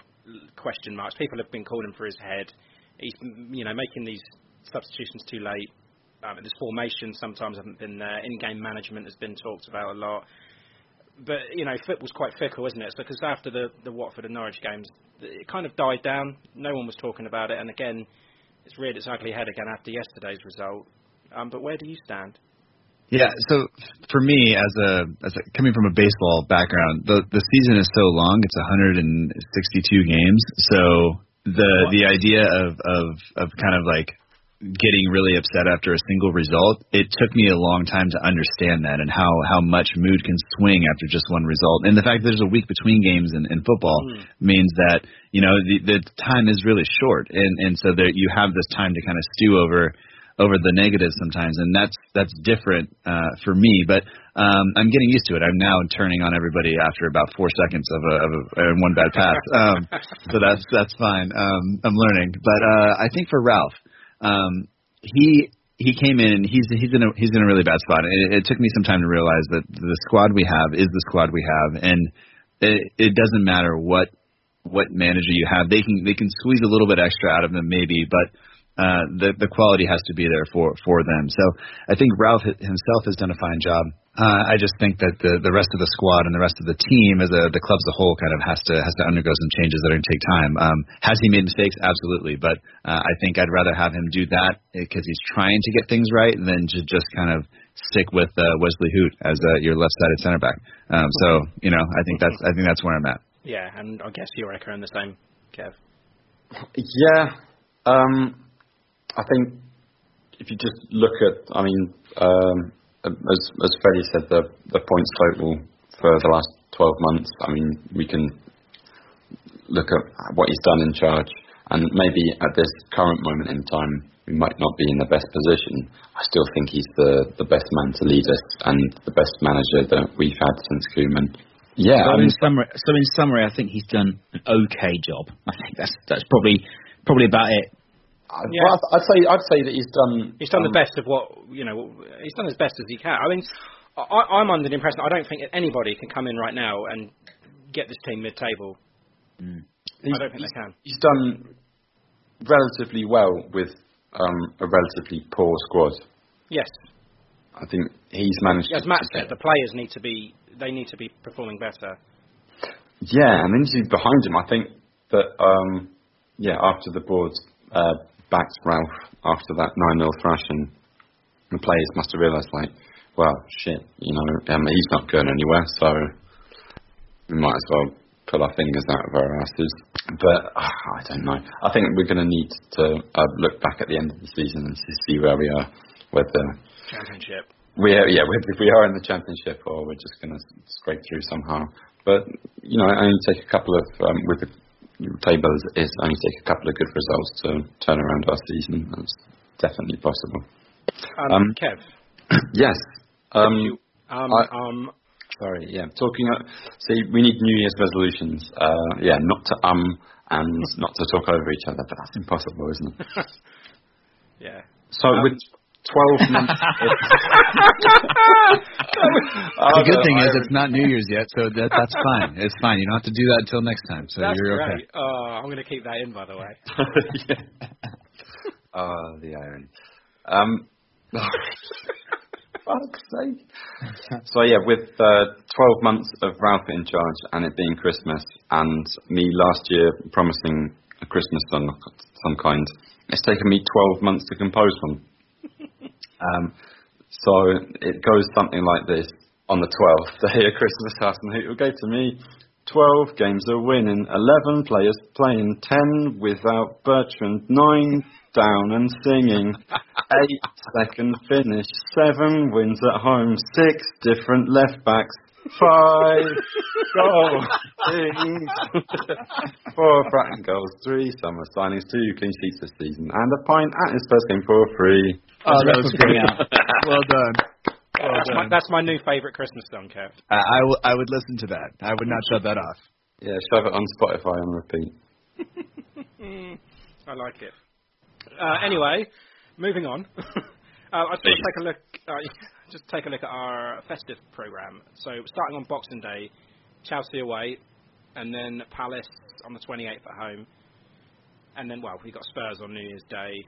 question marks. People have been calling for his head. He's, you know, making these substitutions too late. Um, this formation sometimes haven't been there. In-game management has been talked about a lot. But you know, football's quite fickle, isn't it? Because after the the Watford and Norwich games, it kind of died down. No one was talking about it, and again, it's reared its ugly head again after yesterday's result. Um, but where do you stand? Yeah, so for me, as a as a, coming from a baseball background, the the season is so long; it's 162 games. So the the idea of of of kind of like getting really upset after a single result, it took me a long time to understand that and how how much mood can swing after just one result. And the fact that there's a week between games in, in football mm. means that you know the the time is really short, and and so that you have this time to kind of stew over over the negatives sometimes, and that's that's different uh, for me. But um, I'm getting used to it. I'm now turning on everybody after about four seconds of a, of a one bad pass, um, so that's that's fine. Um, I'm learning, but uh, I think for Ralph, um, he he came in and he's he's in a he's in a really bad spot. It, it took me some time to realize that the squad we have is the squad we have, and it, it doesn't matter what what manager you have. They can they can squeeze a little bit extra out of them maybe, but uh, the the quality has to be there for for them. So I think Ralph himself has done a fine job uh, I just think that the the rest of the squad and the rest of the team, as a the club as a whole, kind of has to has to undergo some changes that are going to take time. Um, has he made mistakes? Absolutely, but uh, I think I'd rather have him do that because he's trying to get things right than to just kind of stick with uh, Wesley Hoedt as uh, your left-sided center back. Um, so you know, I think that's I think that's where I'm at. Yeah, and I guess you're echoing the same, Kev. Yeah, um, I think if you just look at, I mean. Um, as as Freddie said, the the points total for the last 12 months. I mean, we can look at what he's done in charge, and maybe at this current moment in time, we might not be in the best position. I still think he's the the best man to lead us and the best manager that we've had since Koeman. Yeah. So in summary, so in summary, I think he's done an okay job. I think that's that's probably probably about it. I'd, yeah. I'd say I'd say that he's done. He's done um, the best of what you know. He's done as best as he can. I mean, I, I'm under the impression I don't think anybody can come in right now and get this team mid-table. Mm. I don't think they can. He's done relatively well with um, a relatively poor squad. Yes. I think he's managed. As Matt said, the players need to be they need to be performing better. Yeah, and then behind him. I think that um, yeah, after the board's uh, backed Ralph after that 9 0 thrashing. The players must have realised, like, well, shit, you know, um, he's not going anywhere, so we might as well pull our fingers out of our asses. But uh, I don't know. I think we're going to need to uh, look back at the end of the season and see where we are, with the championship. We are, yeah, if we are in the championship or we're just going to scrape through somehow. But you know, I only take a couple of um, with the table is only take a couple of good results to turn around our season. That's definitely possible. Um, um, Kev. yes. Um, um, I, um, sorry. Yeah. Talking. Uh, see, we need New Year's resolutions. Uh, yeah, not to um and not to talk over each other, but that's impossible, isn't it? yeah. So um, with 12 months. the good thing is it's not New Year's yet, so that that's fine. It's fine. You don't have to do that until next time. So that's you're great. okay. Oh, I'm going to keep that in, by the way. yeah. Oh, the irony. Um, fuck's sake. So yeah, with uh, 12 months of Ralph in charge and it being Christmas, and me last year promising a Christmas some some kind, it's taken me 12 months to compose one. Um, so it goes something like this. On the 12th day of Christmas, Hasenhüttl will go to me. 12 games are winning, 11 players playing, 10 without Bertrand, 9 down and singing, 8 second finish, 7 wins at home, 6 different left backs, five goals, six, four Bratton goals, three summer signings, two clean sheets this season, and a pint at his first game for free. Oh, that was great. well done. Well that's, my, that's my new favourite Christmas song, Kev. Uh, I, w- I would listen to that. I would not shut that off. Yeah, shove it on Spotify on repeat. I like it. Uh, anyway, moving on. uh, I just want to take a look. Uh, just take a look at our festive program. So starting on Boxing Day, Chelsea away, and then Palace on the 28th at home, and then well, we've got Spurs on New Year's Day,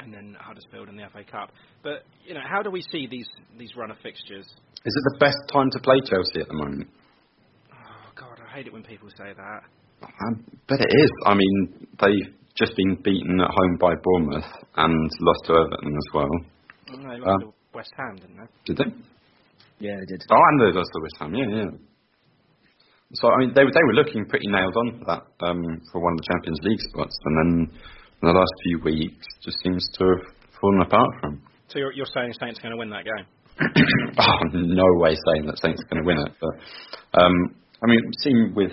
and then Huddersfield in the FA Cup. But you know, how do we see these these run of fixtures? Is it the best time to play Chelsea at the moment? Oh God, I hate it when people say that. I bet it is. I mean, they've just been beaten at home by Bournemouth and lost to Everton as well. No, to West Ham, didn't they? Did they? Yeah, they did. Oh, and they lost to West Ham. Yeah, yeah. So I mean, they were they were looking pretty nailed on for that um, for one of the Champions League spots, and then in the last few weeks just seems to have fallen apart from. So you're, you're saying Saints are going to win that game? oh, no way saying that Saints are going to win it. But um, I mean, seen with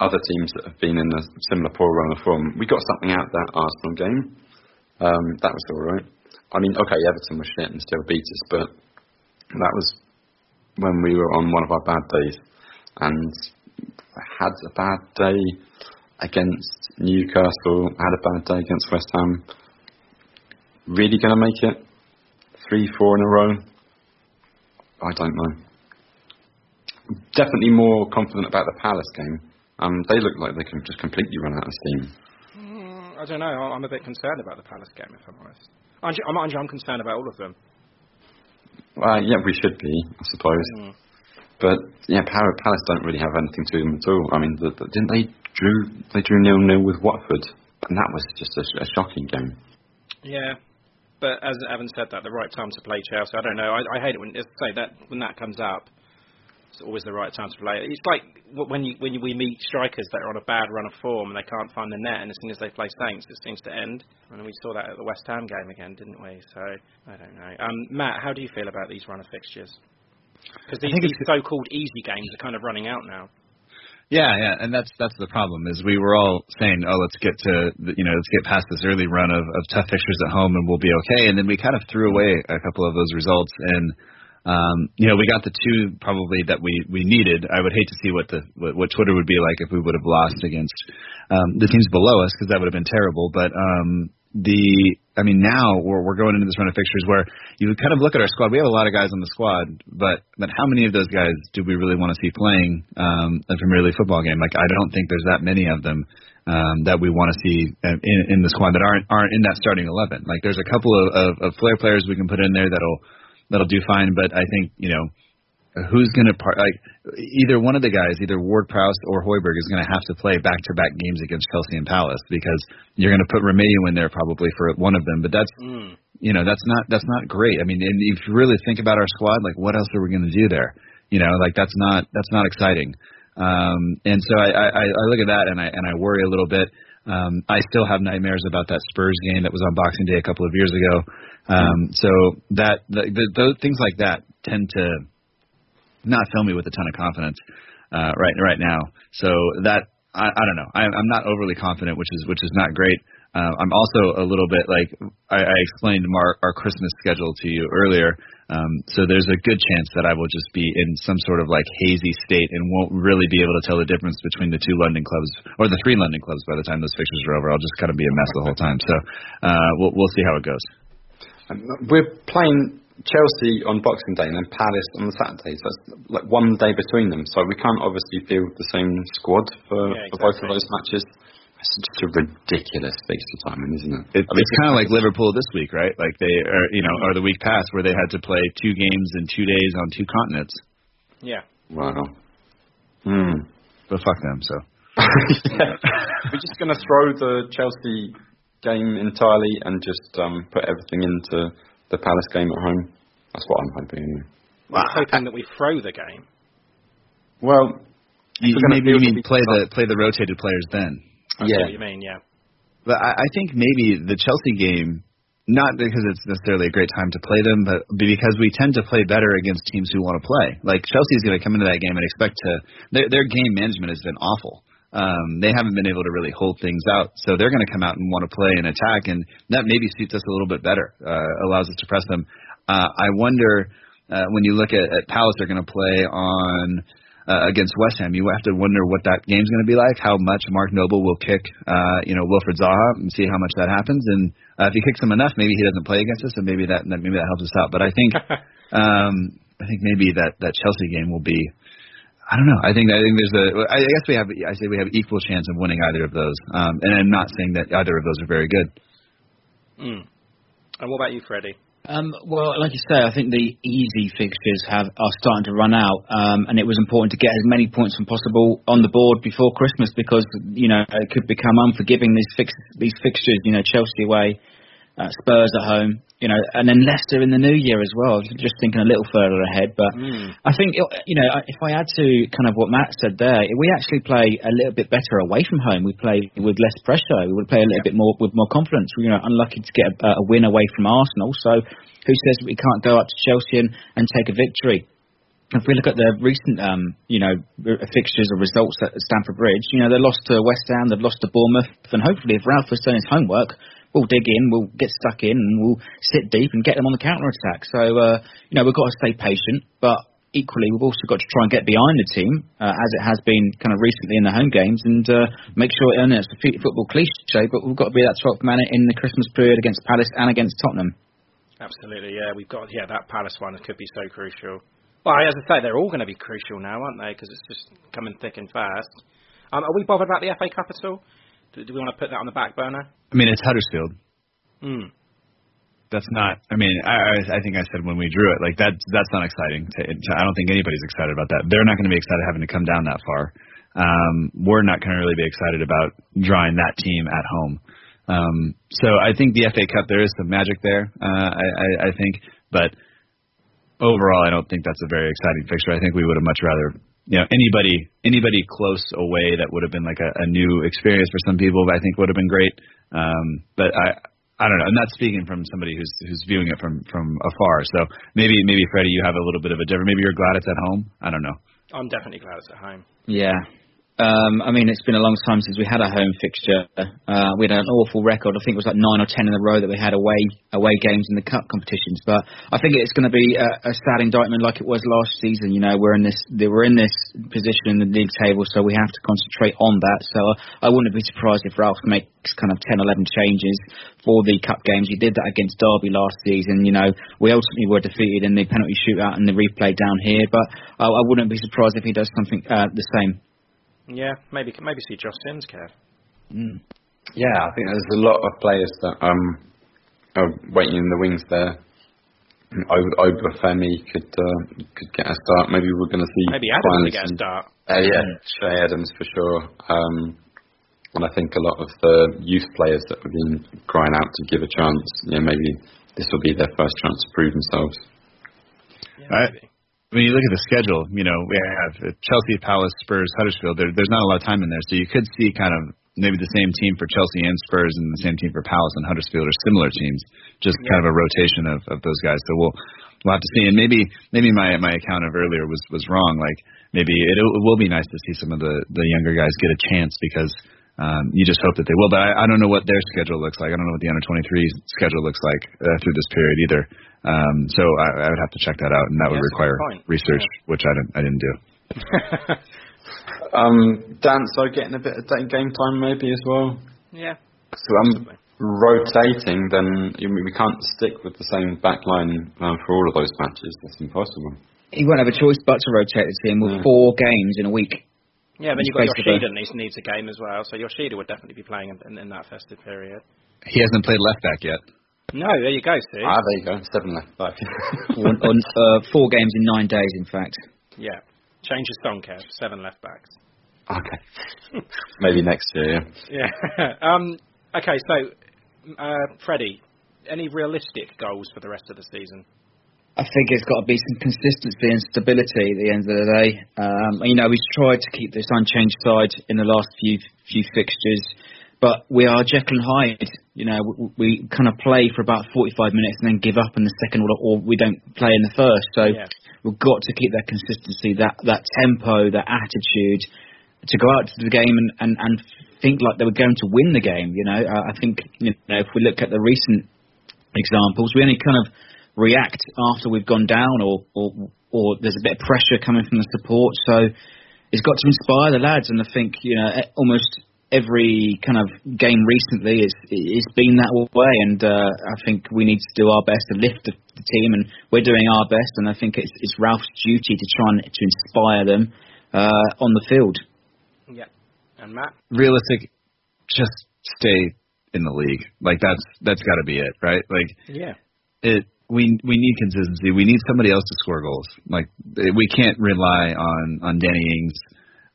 other teams that have been in a similar poor run of form, we got something out of that Arsenal game. Um, that was all right. I mean, okay, Everton was shit and still beat us, but that was when we were on one of our bad days, and had a bad day against Newcastle, had a bad day against West Ham. Really going to make it three, four in a row? I don't know. Definitely more confident about the Palace game. Um, they look like they can just completely run out of steam. Mm, I don't know. I'm a bit concerned about the Palace game, if I'm honest. I'm, I'm, I'm- I'm concerned about all of them. Well, yeah, we should be, I suppose. Mm. But yeah, Palace don't really have anything to them at all. I mean, the, the, didn't they drew they drew nil nil with Watford, and that was just a, a shocking game. Yeah, but as Evan said, that the right time to play Chelsea. I don't know. I, I hate it when say that when that comes up. It's always the right time to play. It's like when you when you, we meet strikers that are on a bad run of form and they can't find the net, and as soon as they play Saints, it seems to end. And we saw that at the West Ham game again, didn't we? So I don't know. Um, Matt, how do you feel about these run of fixtures? Because these, these so-called easy games are kind of running out now. Yeah, yeah, and that's that's the problem is we were all saying, oh, let's get to the- you know let's get past this early run of, of tough fixtures at home and we'll be okay, and then we kind of threw away a couple of those results, and um, you know we got the two probably that we we needed. I would hate to see what the what, what Twitter would be like if we would have lost against um, the teams below us because that would have been terrible. But um, the I mean now we're we're going into this run of fixtures where you kind of look at our squad. We have a lot of guys on the squad, but but how many of those guys do we really want to see playing um, a Premier League football game? Like I don't think there's that many of them um, that we want to see uh, in, in the squad that aren't aren't in that starting eleven. Like there's a couple of, of, of flair players we can put in there that'll that'll do fine, but I think you know who's going to part like either one of the guys, either Ward Prowse or Højbjerg is going to have to play back to back games against Chelsea and Palace because you're going to put Romeu in there probably for one of them, but that's Mm. you know that's not that's not great. I mean, and if you really think about our squad, like what else are we going to do there? You know, like that's not that's not exciting. Um, and so I, I, I look at that and I and I worry a little bit. Um, I still have nightmares about that Spurs game that was on Boxing Day a couple of years ago. Um, so that the, the, those things like that tend to not fill me with a ton of confidence uh, right right now. So that I, I don't know. I, I'm not overly confident, which is which is not great. Uh, I'm also a little bit like I, I explained our, our Christmas schedule to you earlier. Um, so there's a good chance that I will just be in some sort of like hazy state and won't really be able to tell the difference between the two London clubs or the three London clubs by the time those fixtures are over. I'll just kind of be a mess the whole time. So uh, we'll we'll see how it goes. And we're playing Chelsea on Boxing Day and then Palace on the Saturday. So it's like one day between them. So we can't obviously field the same squad for, Yeah, for both of those matches. It's just a ridiculous fixture timing, isn't it? It, it's kind of like Liverpool this week, right? Like they are, you know, or the week past where they had to play two games in two days on two continents. Yeah. Wow. Hmm. But fuck them. So yeah. We're just going to throw the Chelsea game entirely and just um, put everything into the Palace game at home. That's what I'm hoping. anyway. I'm hoping that we throw the game. Well, you, we're maybe you field mean play the play the rotated players then. I Yeah. what you mean, yeah. But I, I think maybe the Chelsea game, not because it's necessarily a great time to play them, but because we tend to play better against teams who want to play. Like Chelsea's going to come into that game and expect to their their game management has been awful. Um, they haven't been able to really hold things out, so they're going to come out and want to play and attack, and that maybe suits us a little bit better. Uh, allows us to press them. Uh, I wonder uh, when you look at, at Palace, they're going to play on uh, against West Ham, you have to wonder what that game's going to be like. How much Mark Noble will kick, uh, you know, Wilfried Zaha, and see how much that happens. And uh, if he kicks him enough, maybe he doesn't play against us, and maybe that that- maybe that helps us out. But I think, um, I think maybe that that Chelsea game will be. I don't know. I think I think there's a. I guess we have. I say we have equal chance of winning either of those. Um, and I'm not saying that either of those are very good. Mm. And what about you, Freddie? Um, well, like you say, I think the easy fixtures have are starting to run out, um, and it was important to get as many points as possible on the board before Christmas because you know it could become unforgiving these fix these fixtures. You know, Chelsea away, uh, Spurs at home, you know, and then Leicester in the new year as well. Just thinking a little further ahead, but mm. I think you know if I add to kind of what Matt said there, we actually play a little bit better away from home. We play with less pressure. We would play a little bit more with more confidence. We, you know, unlucky to get a, a win away from Arsenal. So who says we can't go up to Chelsea and, and take a victory? if we look at the recent, um, you know, fixtures or results at Stamford Bridge, you know, they lost to West Ham, they've lost to Bournemouth, and hopefully if Ralph has done his homework, we'll dig in, we'll get stuck in, and we'll sit deep and get them on the counter attack. So, uh, you know, we've got to stay patient, but equally we've also got to try and get behind the team, uh, as it has been kind of recently in the home games, and uh, make sure, and it's a football cliche, but we've got to be that 12th man in the Christmas period against Palace and against Tottenham. Absolutely, yeah. We've got yeah that Palace one could be so crucial. Well, as I say, they're all going to be crucial now, aren't they? Because it's just coming thick and fast. Um, are we bothered about the FA Cup at all? Do, do we want to put that on the back burner? I mean, it's Huddersfield. Hmm. That's not. I mean, I I think I said when we drew it, like that. That's not exciting. To, to, I don't think anybody's excited about that. They're not going to be excited having to come down that far. Um, we're not going to really be excited about drawing that team at home. Um, so I think the FA Cup there is some magic there. Uh, I, I, I think, but overall, I don't think that's a very exciting fixture. I think we would have much rather you know anybody anybody close away that would have been like a, a new experience for some people. I think would have been great. Um, but I I don't know. I'm not speaking from somebody who's who's viewing it from from afar. So maybe maybe Freddie, you have a little bit of a different. Maybe you're glad it's at home. I don't know. I'm definitely glad it's at home. Yeah, um, I mean, it's been a long time since we had a home fixture. Uh, we had an awful record. I think it was like nine or ten in a row that we had away away games in the cup competitions. But I think it's going to be a, a sad indictment, like it was last season. You know, we're in this we're in this position in the league table, so we have to concentrate on that. So I wouldn't be surprised if Ralph makes kind of 10, 11 changes for the cup games. He did that against Derby last season. You know, we ultimately were defeated in the penalty shootout and the replay down here. But I, I wouldn't be surprised if he does something uh, the same. Yeah, maybe maybe see Josh Sims, Kev. Mm. Yeah, I think there's a lot of players that um are waiting in the wings there. Obafemi could uh, could get a start. Maybe we're going to see. Maybe Adams will get a start. Uh, yeah, Che Adams for sure. Um, and I think a lot of the youth players that have been crying out to give a chance, you know, maybe this will be their first chance to prove themselves. Yeah, right when you look at the schedule, you know, we have Chelsea, Palace, Spurs, Huddersfield. There, there's not a lot of time in there, so you could see kind of maybe the same team for Chelsea and Spurs and the same team for Palace and Huddersfield are similar teams, just yeah. kind of a rotation of, of those guys. So we'll we'll have to see. And maybe maybe my my account of earlier was was wrong. Like maybe it, it will be nice to see some of the the younger guys get a chance because um, you just hope that they will. But I, I don't know what their schedule looks like. I don't know what the under 23 schedule looks like uh, through this period either. Um, so I, I would have to check that out, and that yeah, would require research, yeah. which I didn't. I didn't do. um, Dan, so getting a bit of game time maybe as well. Yeah. So I'm rotating. Then we can't stick with the same back line uh, for all of those matches. That's impossible. He won't have a choice but to rotate the team with yeah. four games in a week. Yeah, then you've got Yoshida needs needs a game as well. So Yoshida would definitely be playing in, in, in that festive period. He hasn't played left back yet. No, there you go, Steve. Ah, there you go. Seven left back. on, on uh, four games in nine days, in fact. Yeah. Change your song, Kev. Seven left backs. Okay. Maybe next year, yeah. Yeah. um, okay, so, uh, Freddie, any realistic goals for the rest of the season? I think it's got to be some consistency and stability at the end of the day. Um, you know, we've tried to keep this unchanged side in the last few few fixtures but we are Jekyll and Hyde. You know, we, we kind of play for about 45 minutes and then give up in the second, or, or we don't play in the first. So yeah. we've got to keep that consistency, that that tempo, that attitude, to go out to the game and, and, and think like they were going to win the game. You know, I think you know if we look at the recent examples, we only kind of react after we've gone down, or or, or there's a bit of pressure coming from the support. So it's got to inspire the lads, and I think you know almost every kind of game recently it's it's been that way, and uh, I think we need to do our best to lift the, the team, and we're doing our best, and I think it's it's Ralph's duty to try and to inspire them uh, on the field. Yeah, and Matt, realistic, just stay in the league. Like that's that's got to be it, right? Like Yeah. it we we need consistency. We need somebody else to score goals. Like we can't rely on on Danny Ings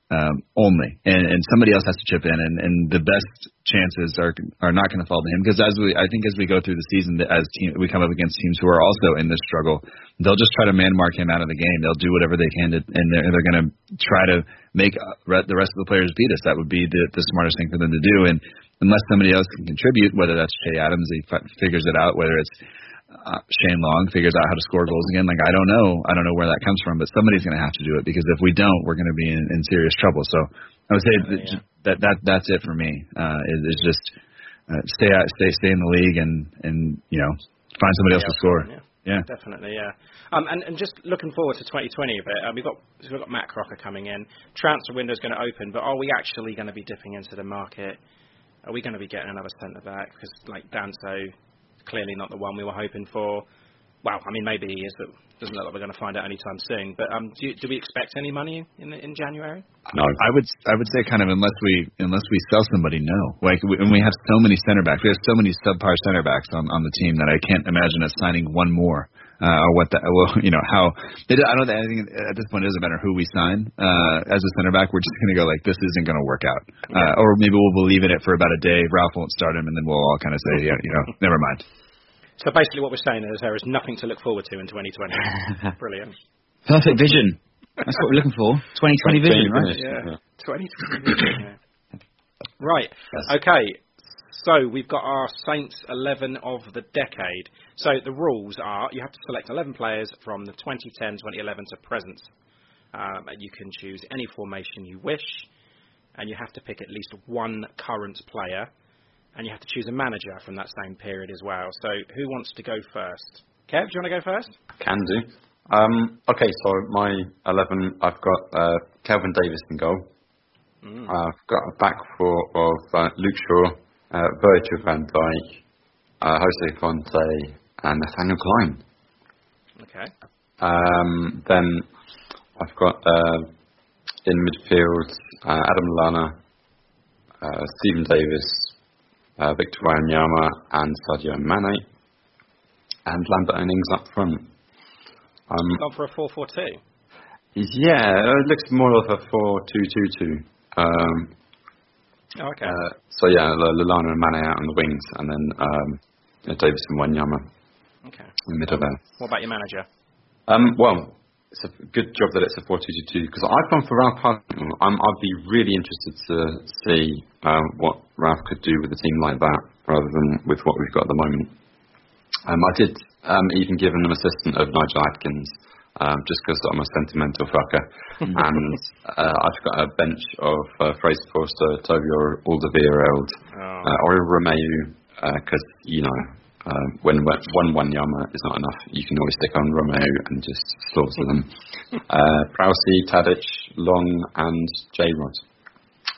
um, only, and, and somebody else has to chip in. And, and the best chances are are not going to fall to him because as we I think as we go through the season, as team we come up against teams who are also in this struggle, they'll just try to man mark him out of the game. They'll do whatever they can to, and they're, they're going to try to make uh, the rest of the players beat us. That would be the the smartest thing for them to do. And unless somebody else can contribute, whether that's Che Adams, he figures it out, whether it's uh, Shane Long figures out how to score goals again. Like I don't know, I don't know where that comes from, but somebody's going to have to do it because if we don't, we're going to be in, in serious trouble. So I would say that, yeah. that that that's it for me. Uh, is, is just uh, stay out, stay stay in the league and and you know find somebody else to score. Yeah. Yeah. Definitely, yeah. Um, and, and just looking forward to 2020 a bit. Uh, we've got we've got Matt Crocker coming in. Transfer window's going to open, but are we actually going to be dipping into the market? Are we going to be getting another centre back? Because like Danso, clearly not the one we were hoping for. Well, I mean maybe he is, but doesn't look like we're going to find out anytime soon. But um, do, you, do we expect any money in in January? No. I would I would say kind of unless we unless we sell somebody, no. Like we, and we have so many center backs. We have so many subpar center backs on on the team that I can't imagine us signing one more. Uh, or what the well, you know how it, I don't think at this point it doesn't matter who we sign uh, as a center back. We're just going to go like this isn't going to work out, uh, or maybe we'll believe in it for about a day. Ralph won't start him, and then we'll all kind of say, yeah, you know, never mind. So basically, what we're saying is there is nothing to look forward to in 2020. Brilliant. Perfect vision. That's what we're looking for. 2020 vision, right? Yeah. 2020. yeah. Right. Okay. So we've got our Saints 11 of the decade. So the rules are you have to select 11 players from the 2010, 2011 to present. Um, and you can choose any formation you wish, and you have to pick at least one current player, and you have to choose a manager from that same period as well. So who wants to go first? Kev, do you want to go first? Can do. Um, okay, so my 11, I've got uh, Kelvin Davis in goal. Mm. I've got a back four of uh, Luke Shaw, uh, Virgil van Dijk, uh, Jose Fonte, and Nathaniel Klein. Okay. Um, then I've got uh, in midfield uh, Adam Lallana, uh, Stephen Davis, uh, Victor Wanyama, and Sadio Mane, and Lambert Innings up front. Um, Gone for a 4-4-2. yeah, it looks more of a 4-2-2-2. Um, Oh, okay. uh, so yeah, Lallana and Mane out on the wings, and then um, uh, Davis and Wanyama okay. in the middle there. What about your manager? Um, well, it's a good job that it's a 4-2-2-2 because I've gone for Ralph. I'm, I'd be really interested to see um, what Ralph could do with a team like that rather than with what we've got at the moment. Um, I did um, even give him an assistant of Nigel Adkins um, just because I'm a sentimental fucker. and uh, I've got a bench of uh, Fraser Forster, Toby Alderweireld, Oh. uh, or Romeu because, you know, uh, when when- one one Yama is not enough, you can always stick on Romeu and just slaughter them. uh, Prowsey, Tadic, Long, and J Rod.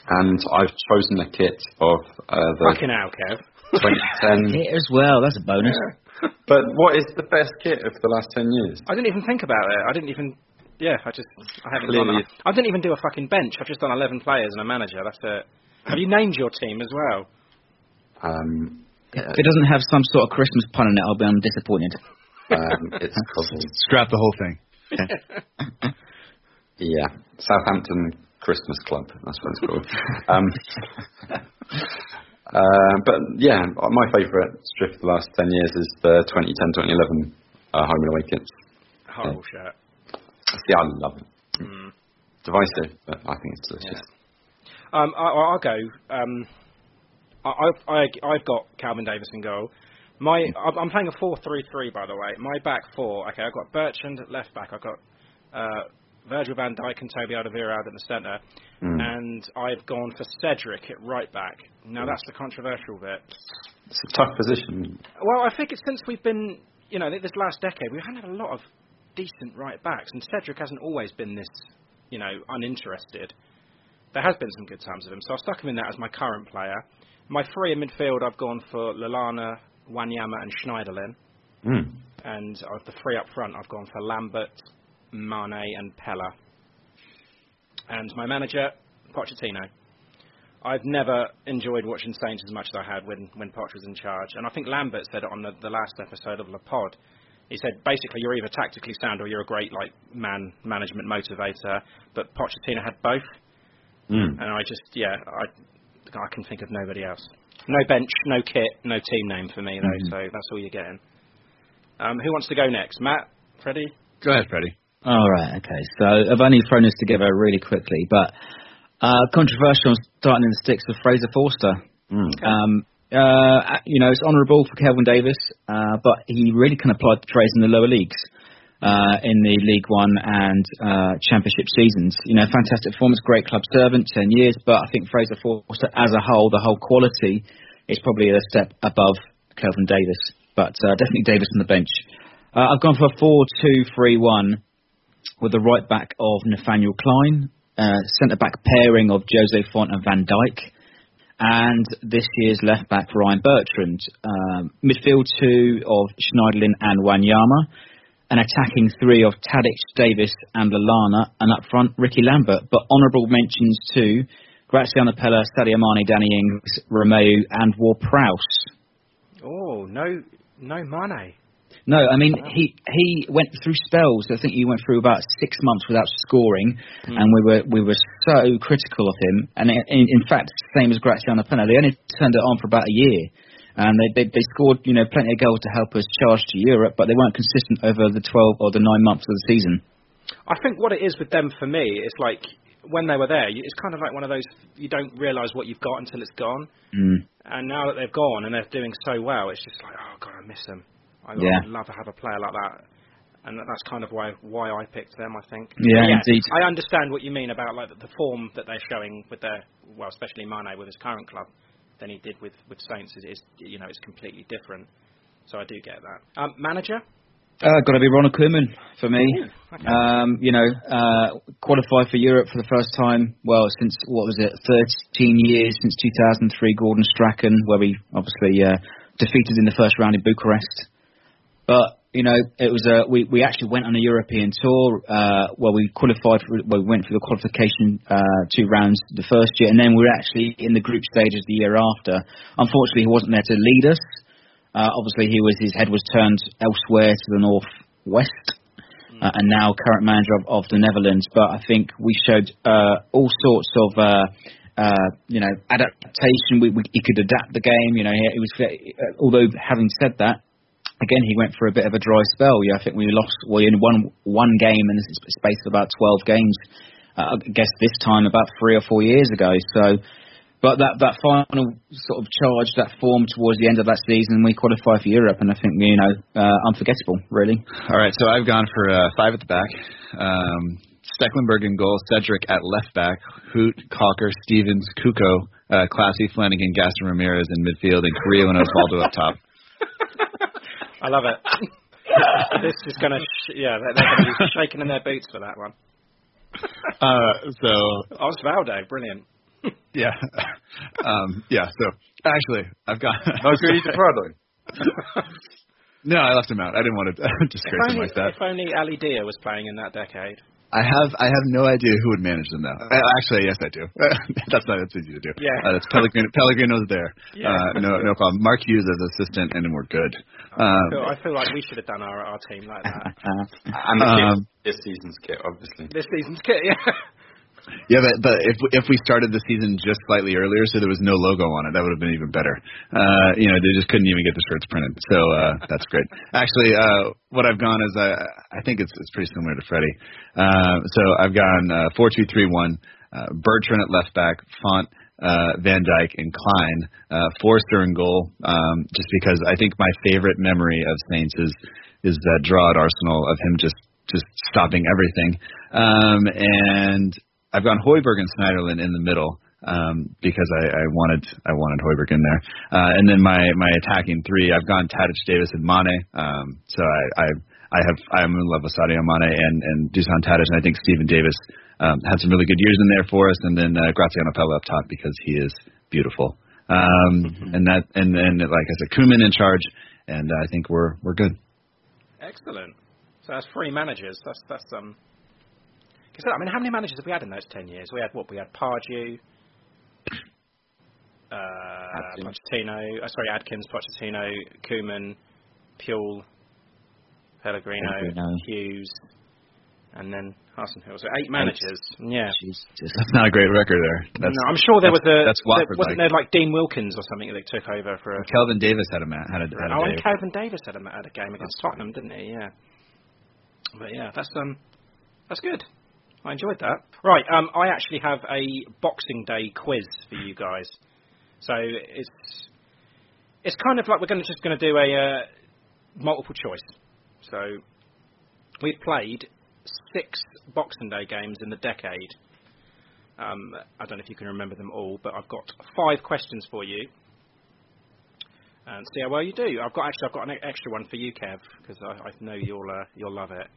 And I've chosen a kit of uh, the Fucking hell, Kev. 2010. Hit as well. That's a bonus. but what is the best kit of the last 10 years? I didn't even think about it. I didn't even. Yeah, I just. I haven't Clearly- done that. I didn't even do a fucking bench. I've just done 11 players and a manager. That's it. Have you named your team as well? Um, If it doesn't have some sort of Christmas pun in it, I'll be I'm disappointed. um, it's called, Scrap the whole thing. yeah, Southampton Christmas Club. That's what it's called. um, uh, but yeah, my favourite strip of the last 10 years is the 2010-2011 uh, home and away kits. Horrible shirt. See, I love it. Mm. Divisive, but I think it's delicious. Um, I, I'll go. Um, I, I've, I, I've got Kelvin Davis in goal. My, I'm I'm playing a 4-3-3, by the way. My back four. Okay, I've got Bertrand at left back. I've got uh, Virgil van Dijk and Toby Alderweireld in the centre, Mm. and I've gone for Cedric at right back. Now that's the controversial bit. It's a tough position. Well, I think it's since we've been, you know, this last decade, we haven't had a lot of decent right backs, and Cedric hasn't always been this, you know, uninterested. There has been some good times with him, so I've stuck him in that as my current player. My three in midfield, I've gone for Lallana, Wanyama, and Schneiderlin, Mm. and of the three up front, I've gone for Lambert, Mane, and Pellè. And my manager, Pochettino. I've never enjoyed watching Saints as much as I had when when Poch was in charge, and I think Lambert said it on the, the last episode of Le Pod. He said basically you're either tactically sound or you're a great like man management motivator, but Pochettino had both, Mm. and I just yeah I I can think of nobody else. No bench, no kit, no team name for me though, Mhm. so that's all you're getting. Um, who wants to go next? Matt, Freddie. Go ahead, Freddie. All right, okay. So I've only thrown this together really quickly, but uh, controversial starting in the sticks with Fraser Forster. Um, uh, you know, it's honourable for Kelvin Davis, uh, but he really can apply the phrase in the lower leagues. Uh, in the League One and uh, Championship seasons, you know, fantastic performance, great club servant, ten years. But I think Fraser Forster, as a whole, the whole quality is probably a step above Kelvin Davis. But uh, definitely Davis on the bench. Uh, I've gone for a four-two-three-one with the right back of Nathaniel Klein, uh, centre back pairing of Jose Fonte and Van Dijk, and this year's left back Ryan Bertrand. Um, midfield two of Schneiderlin and Wanyama, an attacking three of Tadic, Davis and Lallana, and up front Ricky Lambert. But honourable mentions to Graziano Pellè, Sadio Mane, Danny Ings, Romeu, and Ward-Prowse. Oh no, no Mane. No, I mean he he went through spells. I think he went through about six months without scoring, Hmm. and we were we were so critical of him. And in, in fact, same as Graziano Pellè, they only turned it on for about a year, and they, they they scored you know plenty of goals to help us charge to Europe, but they weren't consistent over the twelve or the nine months of the season. I think what it is with them for me is like when they were there, it's kind of like one of those you don't realise what you've got until it's gone. Mm. And now that they've gone and they're doing so well, it's just like, oh god, I miss them. I Yeah. would love to have a player like that. And that's kind of why why I picked them. I think. Yeah, But indeed. I understand what you mean about like the, the form that they're showing with their well, especially Mane with his current club than he did with with Saints. Is, is you know it's completely different. So I do get that. Um, manager. Uh, got to be Ronald Koeman for me. okay. Um, you know, uh, qualified for Europe for the first time. Well, since what was it, 13 years since 2003, Gordon Strachan, where we obviously uh, defeated in the first round in Bucharest. But you know, it was a we we actually went on a European tour uh, where we qualified for well, we went through the qualification uh, two rounds the first year, and then we were actually in the group stages the year after. Unfortunately, he wasn't there to lead us. Uh, obviously, he was his head was turned elsewhere to the northwest, uh, and now current manager of, of the Netherlands. But I think we showed uh, all sorts of. Uh, uh, you know, adaptation. We, we, he could adapt the game. You know, he, he was. Uh, although having said that, again, he went for a bit of a dry spell. Yeah, I think we lost. We in one one game in the sp- space of about twelve games. Uh, I guess this time about three or four years ago. So, but that that final sort of charge, that form towards the end of that season, we qualified for Europe, and I think you know uh, unforgettable, really. All right, so I've gone for uh, five at the back. Um, Stekelenburg in goal, Cedric at left back, Hoedt, Calker, Stephens, Cuco, uh, Clasie, Flanagan, Gaston Ramirez in midfield, and Carrillo and Osvaldo up top. I love it. this is going to, sh- yeah, they're, they're going to be shaking in their boots for that one. Uh, so Osvaldo, brilliant. yeah, um, yeah. So actually, I've got. No, Grito Prado. no, I left him out. I didn't want to disgrace him only, like that. if only Ali Dia was playing in that decade. I have I have no idea who would manage them now. Uh, actually, yes, I do. that's not that's easy to do. Yeah. uh, that's Pellegrino. Pellegrino's there. Yeah. Uh, no, no problem. Mark Hughes as assistant, and we're good. I, Um, feel, I feel like we should have done our, our team like that. Uh, And the Um, this season's kit, obviously. this season's kit, yeah. Yeah, but but if if we started the season just slightly earlier, so there was no logo on it, that would have been even better. Uh, you know, they just couldn't even get the shirts printed. So uh, that's great. Actually, uh, what I've gone is I I think it's it's pretty similar to Freddie. Uh, so I've gone uh, four two three one. Uh, Bertrand at left back, Font, uh, Van Dijk, and Klein. Uh, Forster goal. Um, just because I think my favorite memory of Saints is is that draw at Arsenal of him just just stopping everything. Um, and I've gone Højbjerg and Schneiderlin in the middle um, because I, I wanted I wanted Højbjerg in there. Uh, and then my my attacking three, I've gone Tadic, Davis, and Mane. Um, so I, I I have I'm in love with Sadio Mane and and Dusan Tadic, and I think Stephen Davis um, had some really good years in there for us. And then uh, Graziano Pellè up top because he is beautiful. Um, and that and then like I said, Koeman in charge, and I think we're we're good. Excellent. So that's three managers. That's that's um. Cause, I mean, how many managers have we had in those ten years? We had what? We had Pardew. uh, Pochettino, uh, sorry, Adkins, Pochettino, Koeman, Puel, Pellegrino, Pellegrino. Hughes, and then Hasenhüttl. So eight managers. Yeah. That's not a great record there. That's, no, I'm sure there was a. That's Watford. there, wasn't like. there like Dean Wilkins or something that took over for a. Kelvin Davis had a had a, had a Oh, day. and Kelvin Davis had a, had a game against Tottenham, didn't he? Yeah. But yeah, that's um, that's good. I enjoyed that. Right, um, I actually have a Boxing Day quiz for you guys. So it's it's kind of like we're going to just going to do a uh, multiple choice. So we've played six Boxing Day games in the decade. Um, I don't know if you can remember them all, but I've got five questions for you and see how well you do. I've got actually I've got an extra one for you, Kev, because I, I know you'll uh, you'll love it.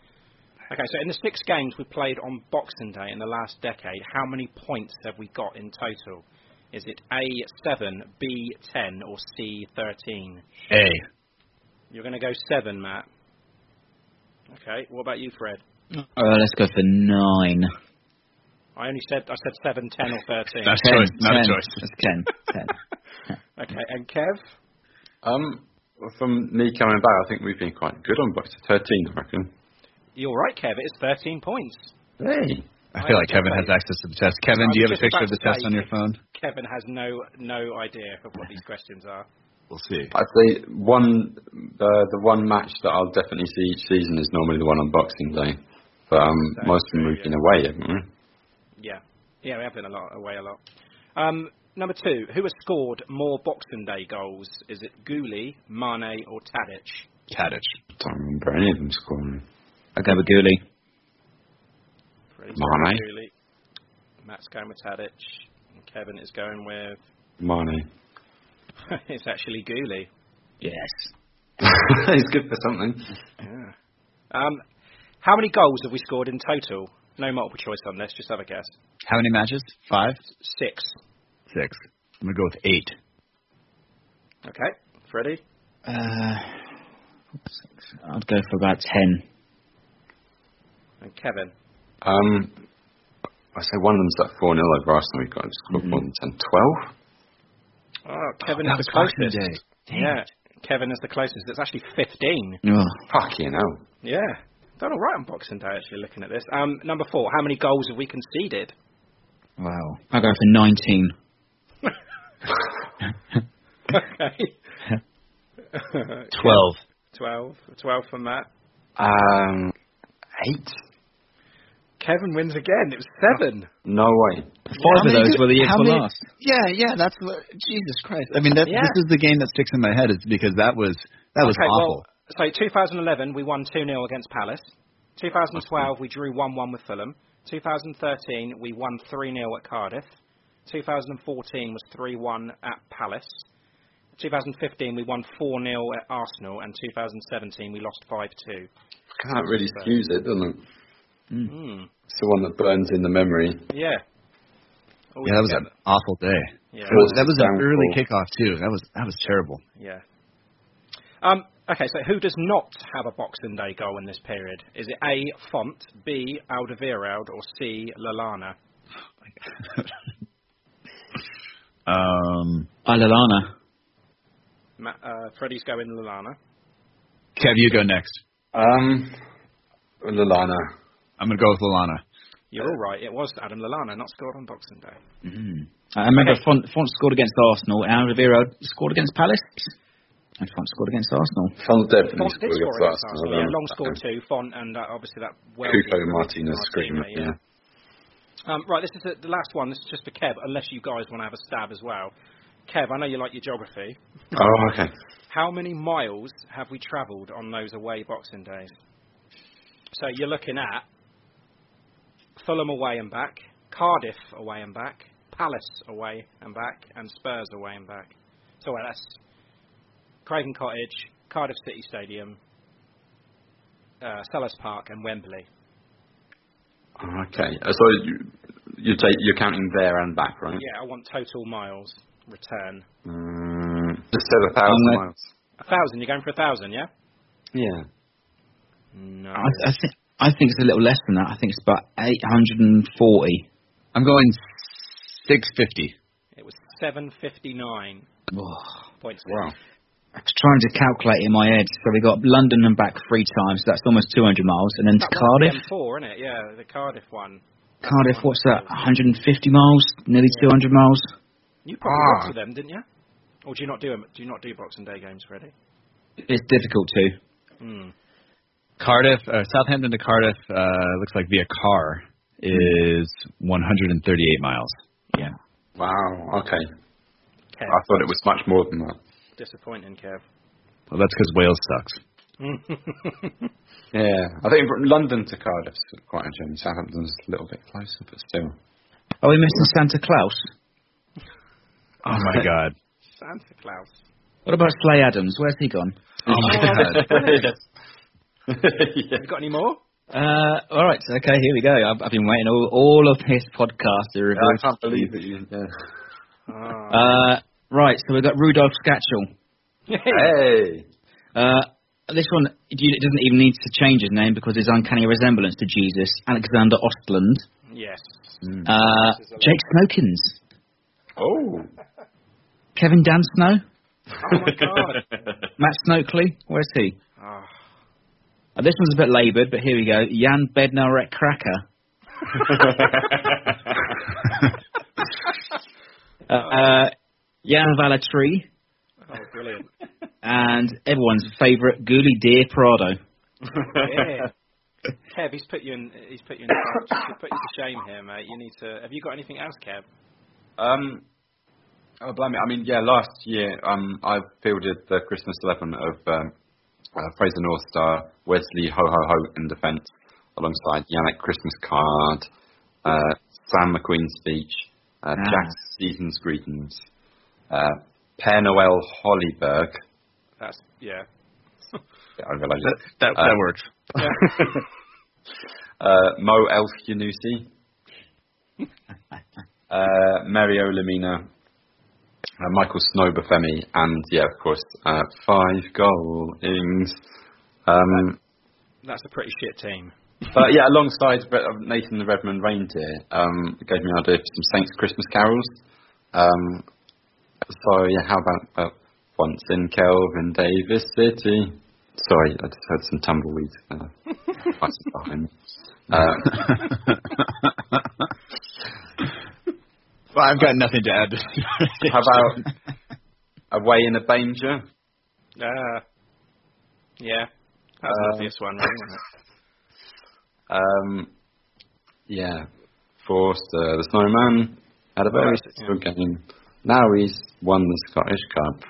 Okay, so in the six games we played on Boxing Day in the last decade, how many points have we got in total? Is it A seven, B ten, or C thirteen? A. You're going to go seven, Matt. Okay, what about you, Fred? Uh, let's go for nine. I only said I said seven, ten, or thirteen. That's Ten, choice, not a ten. choice. That's ten. ten. Okay, and Kev? Um, from me coming back, I think we've been quite good on boxing. Thirteen, I reckon. You're right, Kev. It's thirteen points. Hey. I feel like Kevin has access to the test. Kevin, do you have a picture of the test on your phone? Kevin has no no idea of what these questions are. We'll see. I'd say one the the one match that I'll definitely see each season is normally the one on Boxing Day. But um, That's most of them we've yeah. been away, haven't we? Yeah, yeah, we have been a lot away a lot. Um, number two, who has scored more Boxing Day goals? Is it Guly, Mane, or Tadic? Tadic. I Don't remember any of them scoring. I'll go with Guly. Mane. with Matt's going with Tadic. And Kevin is going with. Mane. it's actually Guly. Yes. He's good for something. Yeah. Um, how many goals have we scored in total? No multiple choice on this. Just have a guess. How many matches? Five? Six. Six. I'm going to go with eight. Okay. Freddie. Uh, I'd go for about ten. And Kevin. Um, I say one of them's that 4 0 over Arsenal. We've got to score more than 10. 12? Oh, Kevin that is the closest. Day. Yeah. Kevin is the closest. It's actually 15. Oh, Fucking hell. Yeah. Done all right on Boxing Day, actually, looking at this. Um, number four, how many goals have we conceded? wow. I'll go for nineteen. okay. Twelve. 12. 12 for Matt. Um, 8? Kevin wins again. It was seven. No way. Five of those were the year how before many- last. Yeah, yeah, that's what, Jesus Christ. I mean, that, Yeah. this is the game that sticks in my head. Is because that was that was okay, awful. well, so 2011, we won 2 0 against Palace. 2012, we drew 1 1 with Fulham. 2013, we won 3 0 at Cardiff. 2014 was 3 1 at Palace. 2015, we won 4 0 at Arsenal. And 2017, we lost 5 2. Can't really excuse it, doesn't it? Mm. It's the one that burns in the memory. Yeah. Always yeah, that was an awful day. Yeah. That was, that was an early kickoff too. That was that was terrible. Yeah. Um, okay, so who does not have a Boxing Day goal in this period? Is it A. Font, B. Alderweireld, or C. Lallana? um, Alalana. Ma- uh, Freddie's going Lallana. Kev, you go next. Um, Lallana. I'm gonna go with Lallana. You're all right. It was Adam Lallana, not scored on Boxing Day. Mm. I remember Okay. Font, Font scored against Arsenal, and Alderweireld scored against Palace, and Font scored against Arsenal. Font definitely Font did scored score against against Arsenal. Arsenal. Yeah, Long scored two. Font and uh, obviously that well. Cuco Martinez scream, yeah. yeah. Um, right, this is the, the last one. This is just for Kev, unless you guys want to have a stab as well. Kev, I know you like your geography. Oh, okay. How many miles have we travelled on those away Boxing Days? So you're looking at Fulham away and back, Cardiff away and back, Palace away and back, and Spurs away and back. So well, that's Craven Cottage, Cardiff City Stadium, uh, Selhurst Park, and Wembley. Okay. Uh, So you you take you're counting there and back, right? Yeah, I want total miles return. Um, just said a thousand Um, miles. A thousand. You're going for a thousand, yeah? Yeah. No. I, I think I think it's a little less than that. I think it's about 840. I'm going 650. It was 759. Points. Wow. I was trying to calculate in my head. So we got London and back three times. So that's almost 200 miles, and then to Cardiff. one's M4, isn't it? Yeah, the Cardiff one. Cardiff, what's that? 150 miles, nearly 200 miles. You probably Ah. worked with them, didn't you? Or do you not do 'em- Do you not do Boxing Day games, Freddie? It's difficult to. Hmm. Cardiff, uh, Southampton to Cardiff uh, looks like via car is 138 miles. Yeah. Wow. Okay. Kev. I thought it was much more than that. Disappointing, Kev. Well, that's because Wales sucks. Yeah. I think from London to Cardiff's quite a journey. Southampton's a little bit closer, but still. Are we missing Santa Claus? Oh my God. Santa Claus. What about Slay Adams? Where's he gone? Oh my God. yeah. You got any more? Uh, all right, okay, here we go. I've, I've been waiting all, all of this podcast to reveal. I can't believe it. You, yeah. Uh, right, so we've got Rudolph Skatchel. Hey. Uh, this one, it doesn't even need to change his name because his uncanny resemblance to Jesus, Alexander Ostland. yes. Uh, Jake Snowkins. Oh. Kevin Dan Snow. Oh my God. Matt Snokely. Where's he? Oh. Uh, this one's a bit laboured, but here we go. Jan Bednarek Cracker. Uh, uh, Jan Valatree. oh, brilliant. And everyone's favourite, Ghoulie Deer Prado. Yeah. Kev, he's put you in. He's put you in. He's put you to shame here, mate. You need to. Have you got anything else, Kev? Um, oh, blame blimey. I mean, yeah, last year um, I fielded the Christmas 11 of um, uh, Fraser North Star, Wesley Ho Ho Ho in defence, alongside Yannick Christmas Card, uh, Sam McQueen speech, uh, Ah. Jack Season's greetings, uh, Per Noel Hollyberg. That's yeah. Yeah, I realise That, it. that, Uh, that works. uh, Mo Elf Yanusi, uh, Mario Lemina, uh, Michael Snowbafemi, and yeah, of course, uh, five goalings. Um, That's a pretty shit team. but yeah, alongside uh, Nathan the Redmond Reindeer, um, gave me an idea for some Saints Christmas carols. Um, so yeah, how about uh, once in Kelvin Davis City? Sorry, I just heard some tumbleweed uh, behind me. Uh, Well, I've got nothing to add. to How about away in a Banger? Uh, yeah. That's Um, an obvious one, really. Um, yeah, Forster, the Snowman, had a very Right, successful game. Now he's won the Scottish Cup.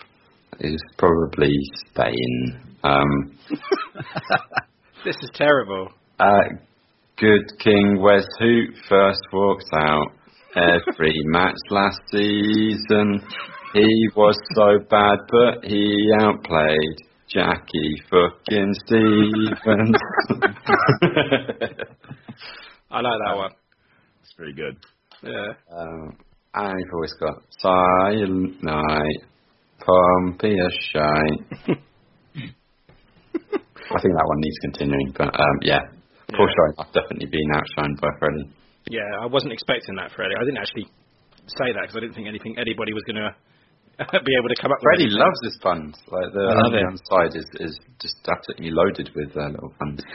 He's probably staying. Um, This is terrible. uh, good King Wes Hoot first walked out every match last season. He was so bad, but he outplayed Jackie fucking Stephens. I like that one. It's very good. Yeah. Um, I've always got Silent Night, Pompey a Shite. I think that one needs continuing, but um, yeah, for Yeah. sure, I've definitely been outshined by Freddie. Yeah, I wasn't expecting that, Freddie. I didn't actually say that because I didn't think anything anybody was going to be able to come up with. Freddie anything. loves his puns. Like the I love it. Albion side is, is just absolutely loaded with uh, little puns.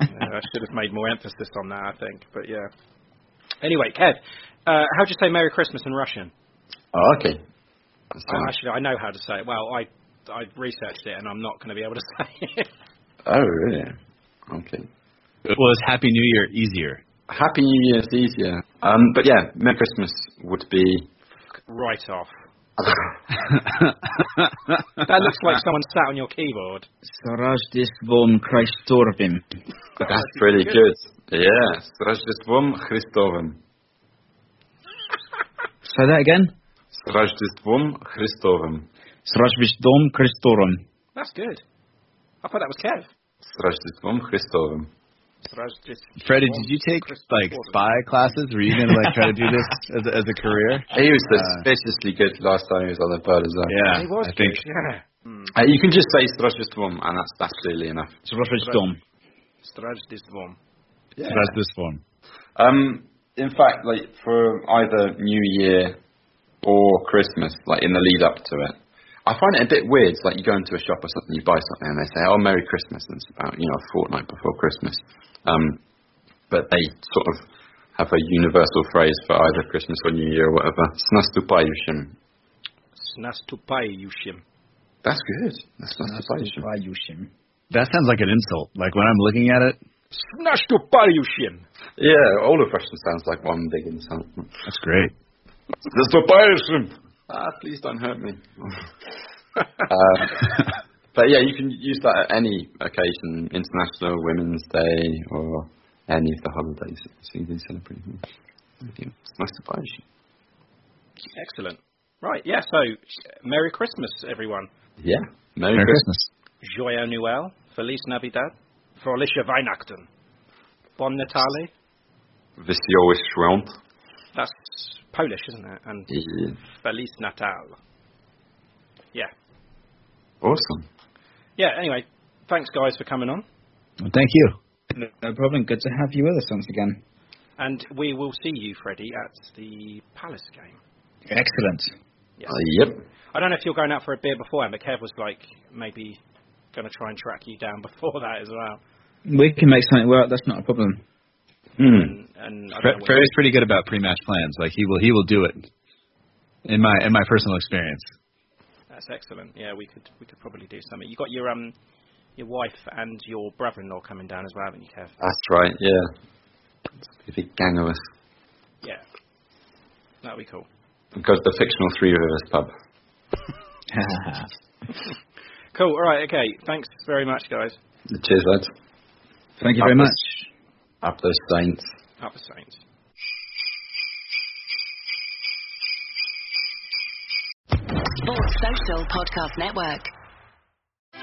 Yeah, I should have made more emphasis on that, I think. But yeah. Anyway, Kev, uh, how do you say Merry Christmas in Russian? Oh, okay. That's, actually, I know how to say it. Well, I I researched it, and I'm not going to be able to say it. oh, really? Okay. Well, is Happy New Year easier? Happy New Year, Steve. Yeah. Um, but yeah, Merry Christmas would be right off. that looks like someone sat on your keyboard. Sarajdisvom Christovim. That's pretty good. Yeah, Sarajdisvom Christovim. Say that again. Sarajdisvom Christovim. Sarajdisvom Christovim. That's good. I thought that was Kev. Sarajdisvom Christovim. Freddie, did you take like spy classes? Were you gonna like try to do this as a, as a career? He was uh, suspiciously good last time he was on the pod as well. Yeah, he was I think. Yeah. Uh, you can just say Strasdistvom, and that's that's clearly enough. Strasdistvom. Strasdistvom. Yeah. Um, in fact, like for either New Year or Christmas, like in the lead up to it, I find it a bit weird. It's like you go into a shop or something, you buy something, and they say, "Oh, Merry Christmas," and it's about you know a fortnight before Christmas. Um, but they sort of have a universal phrase for either Christmas or New Year or whatever. Snastupayushim. Snastupayushim. That's good. That's Snastupayushim. That sounds like an insult. Like when I'm looking at it. Snastupayushim. Yeah, all of Russian sounds like one big insult. That's great. Snastupayushim. Ah, please don't hurt me. uh, but yeah, you can use that at any occasion, International Women's Day or any of the holidays that you see these celebrating. It's nice to buy Excellent. Right, yeah, so Merry Christmas, everyone. Yeah, Merry, Merry Christmas. Christmas. Joyeux Noël, Feliz Navidad, Fröhliche Weihnachten, Bon Natale. Wesoły Świąt. That's Polish, isn't it? And Yeah. Feliz Natal. Yeah. Awesome. Yeah, anyway, thanks guys for coming on. Well, thank you. No, no problem. Good to have you with us once again. And we will see you, Freddie, at the Palace game. Excellent. Yes. Uh, yep. I don't know if you're going out for a beer beforehand, but Kev was like maybe going to try and track you down before that as well. We can make something work. That's not a problem. Hmm. And, and I Fre- don't know what- Freddie's pretty good about pre-match plans. Like he will, he will do it. In my in my personal experience. that's excellent. Yeah, we could we could probably do something. You got your um your wife and your brother-in-law coming down as well, haven't you, Kev? That's right, yeah. It's a big gang of us. Yeah, that'd be cool. We've the fictional Three Rivers pub. Cool. All right. Okay. Thanks very much, guys. Cheers, lads. Thank you very much. The- Up the Saints. Up the Saints. Sports Social Podcast Network.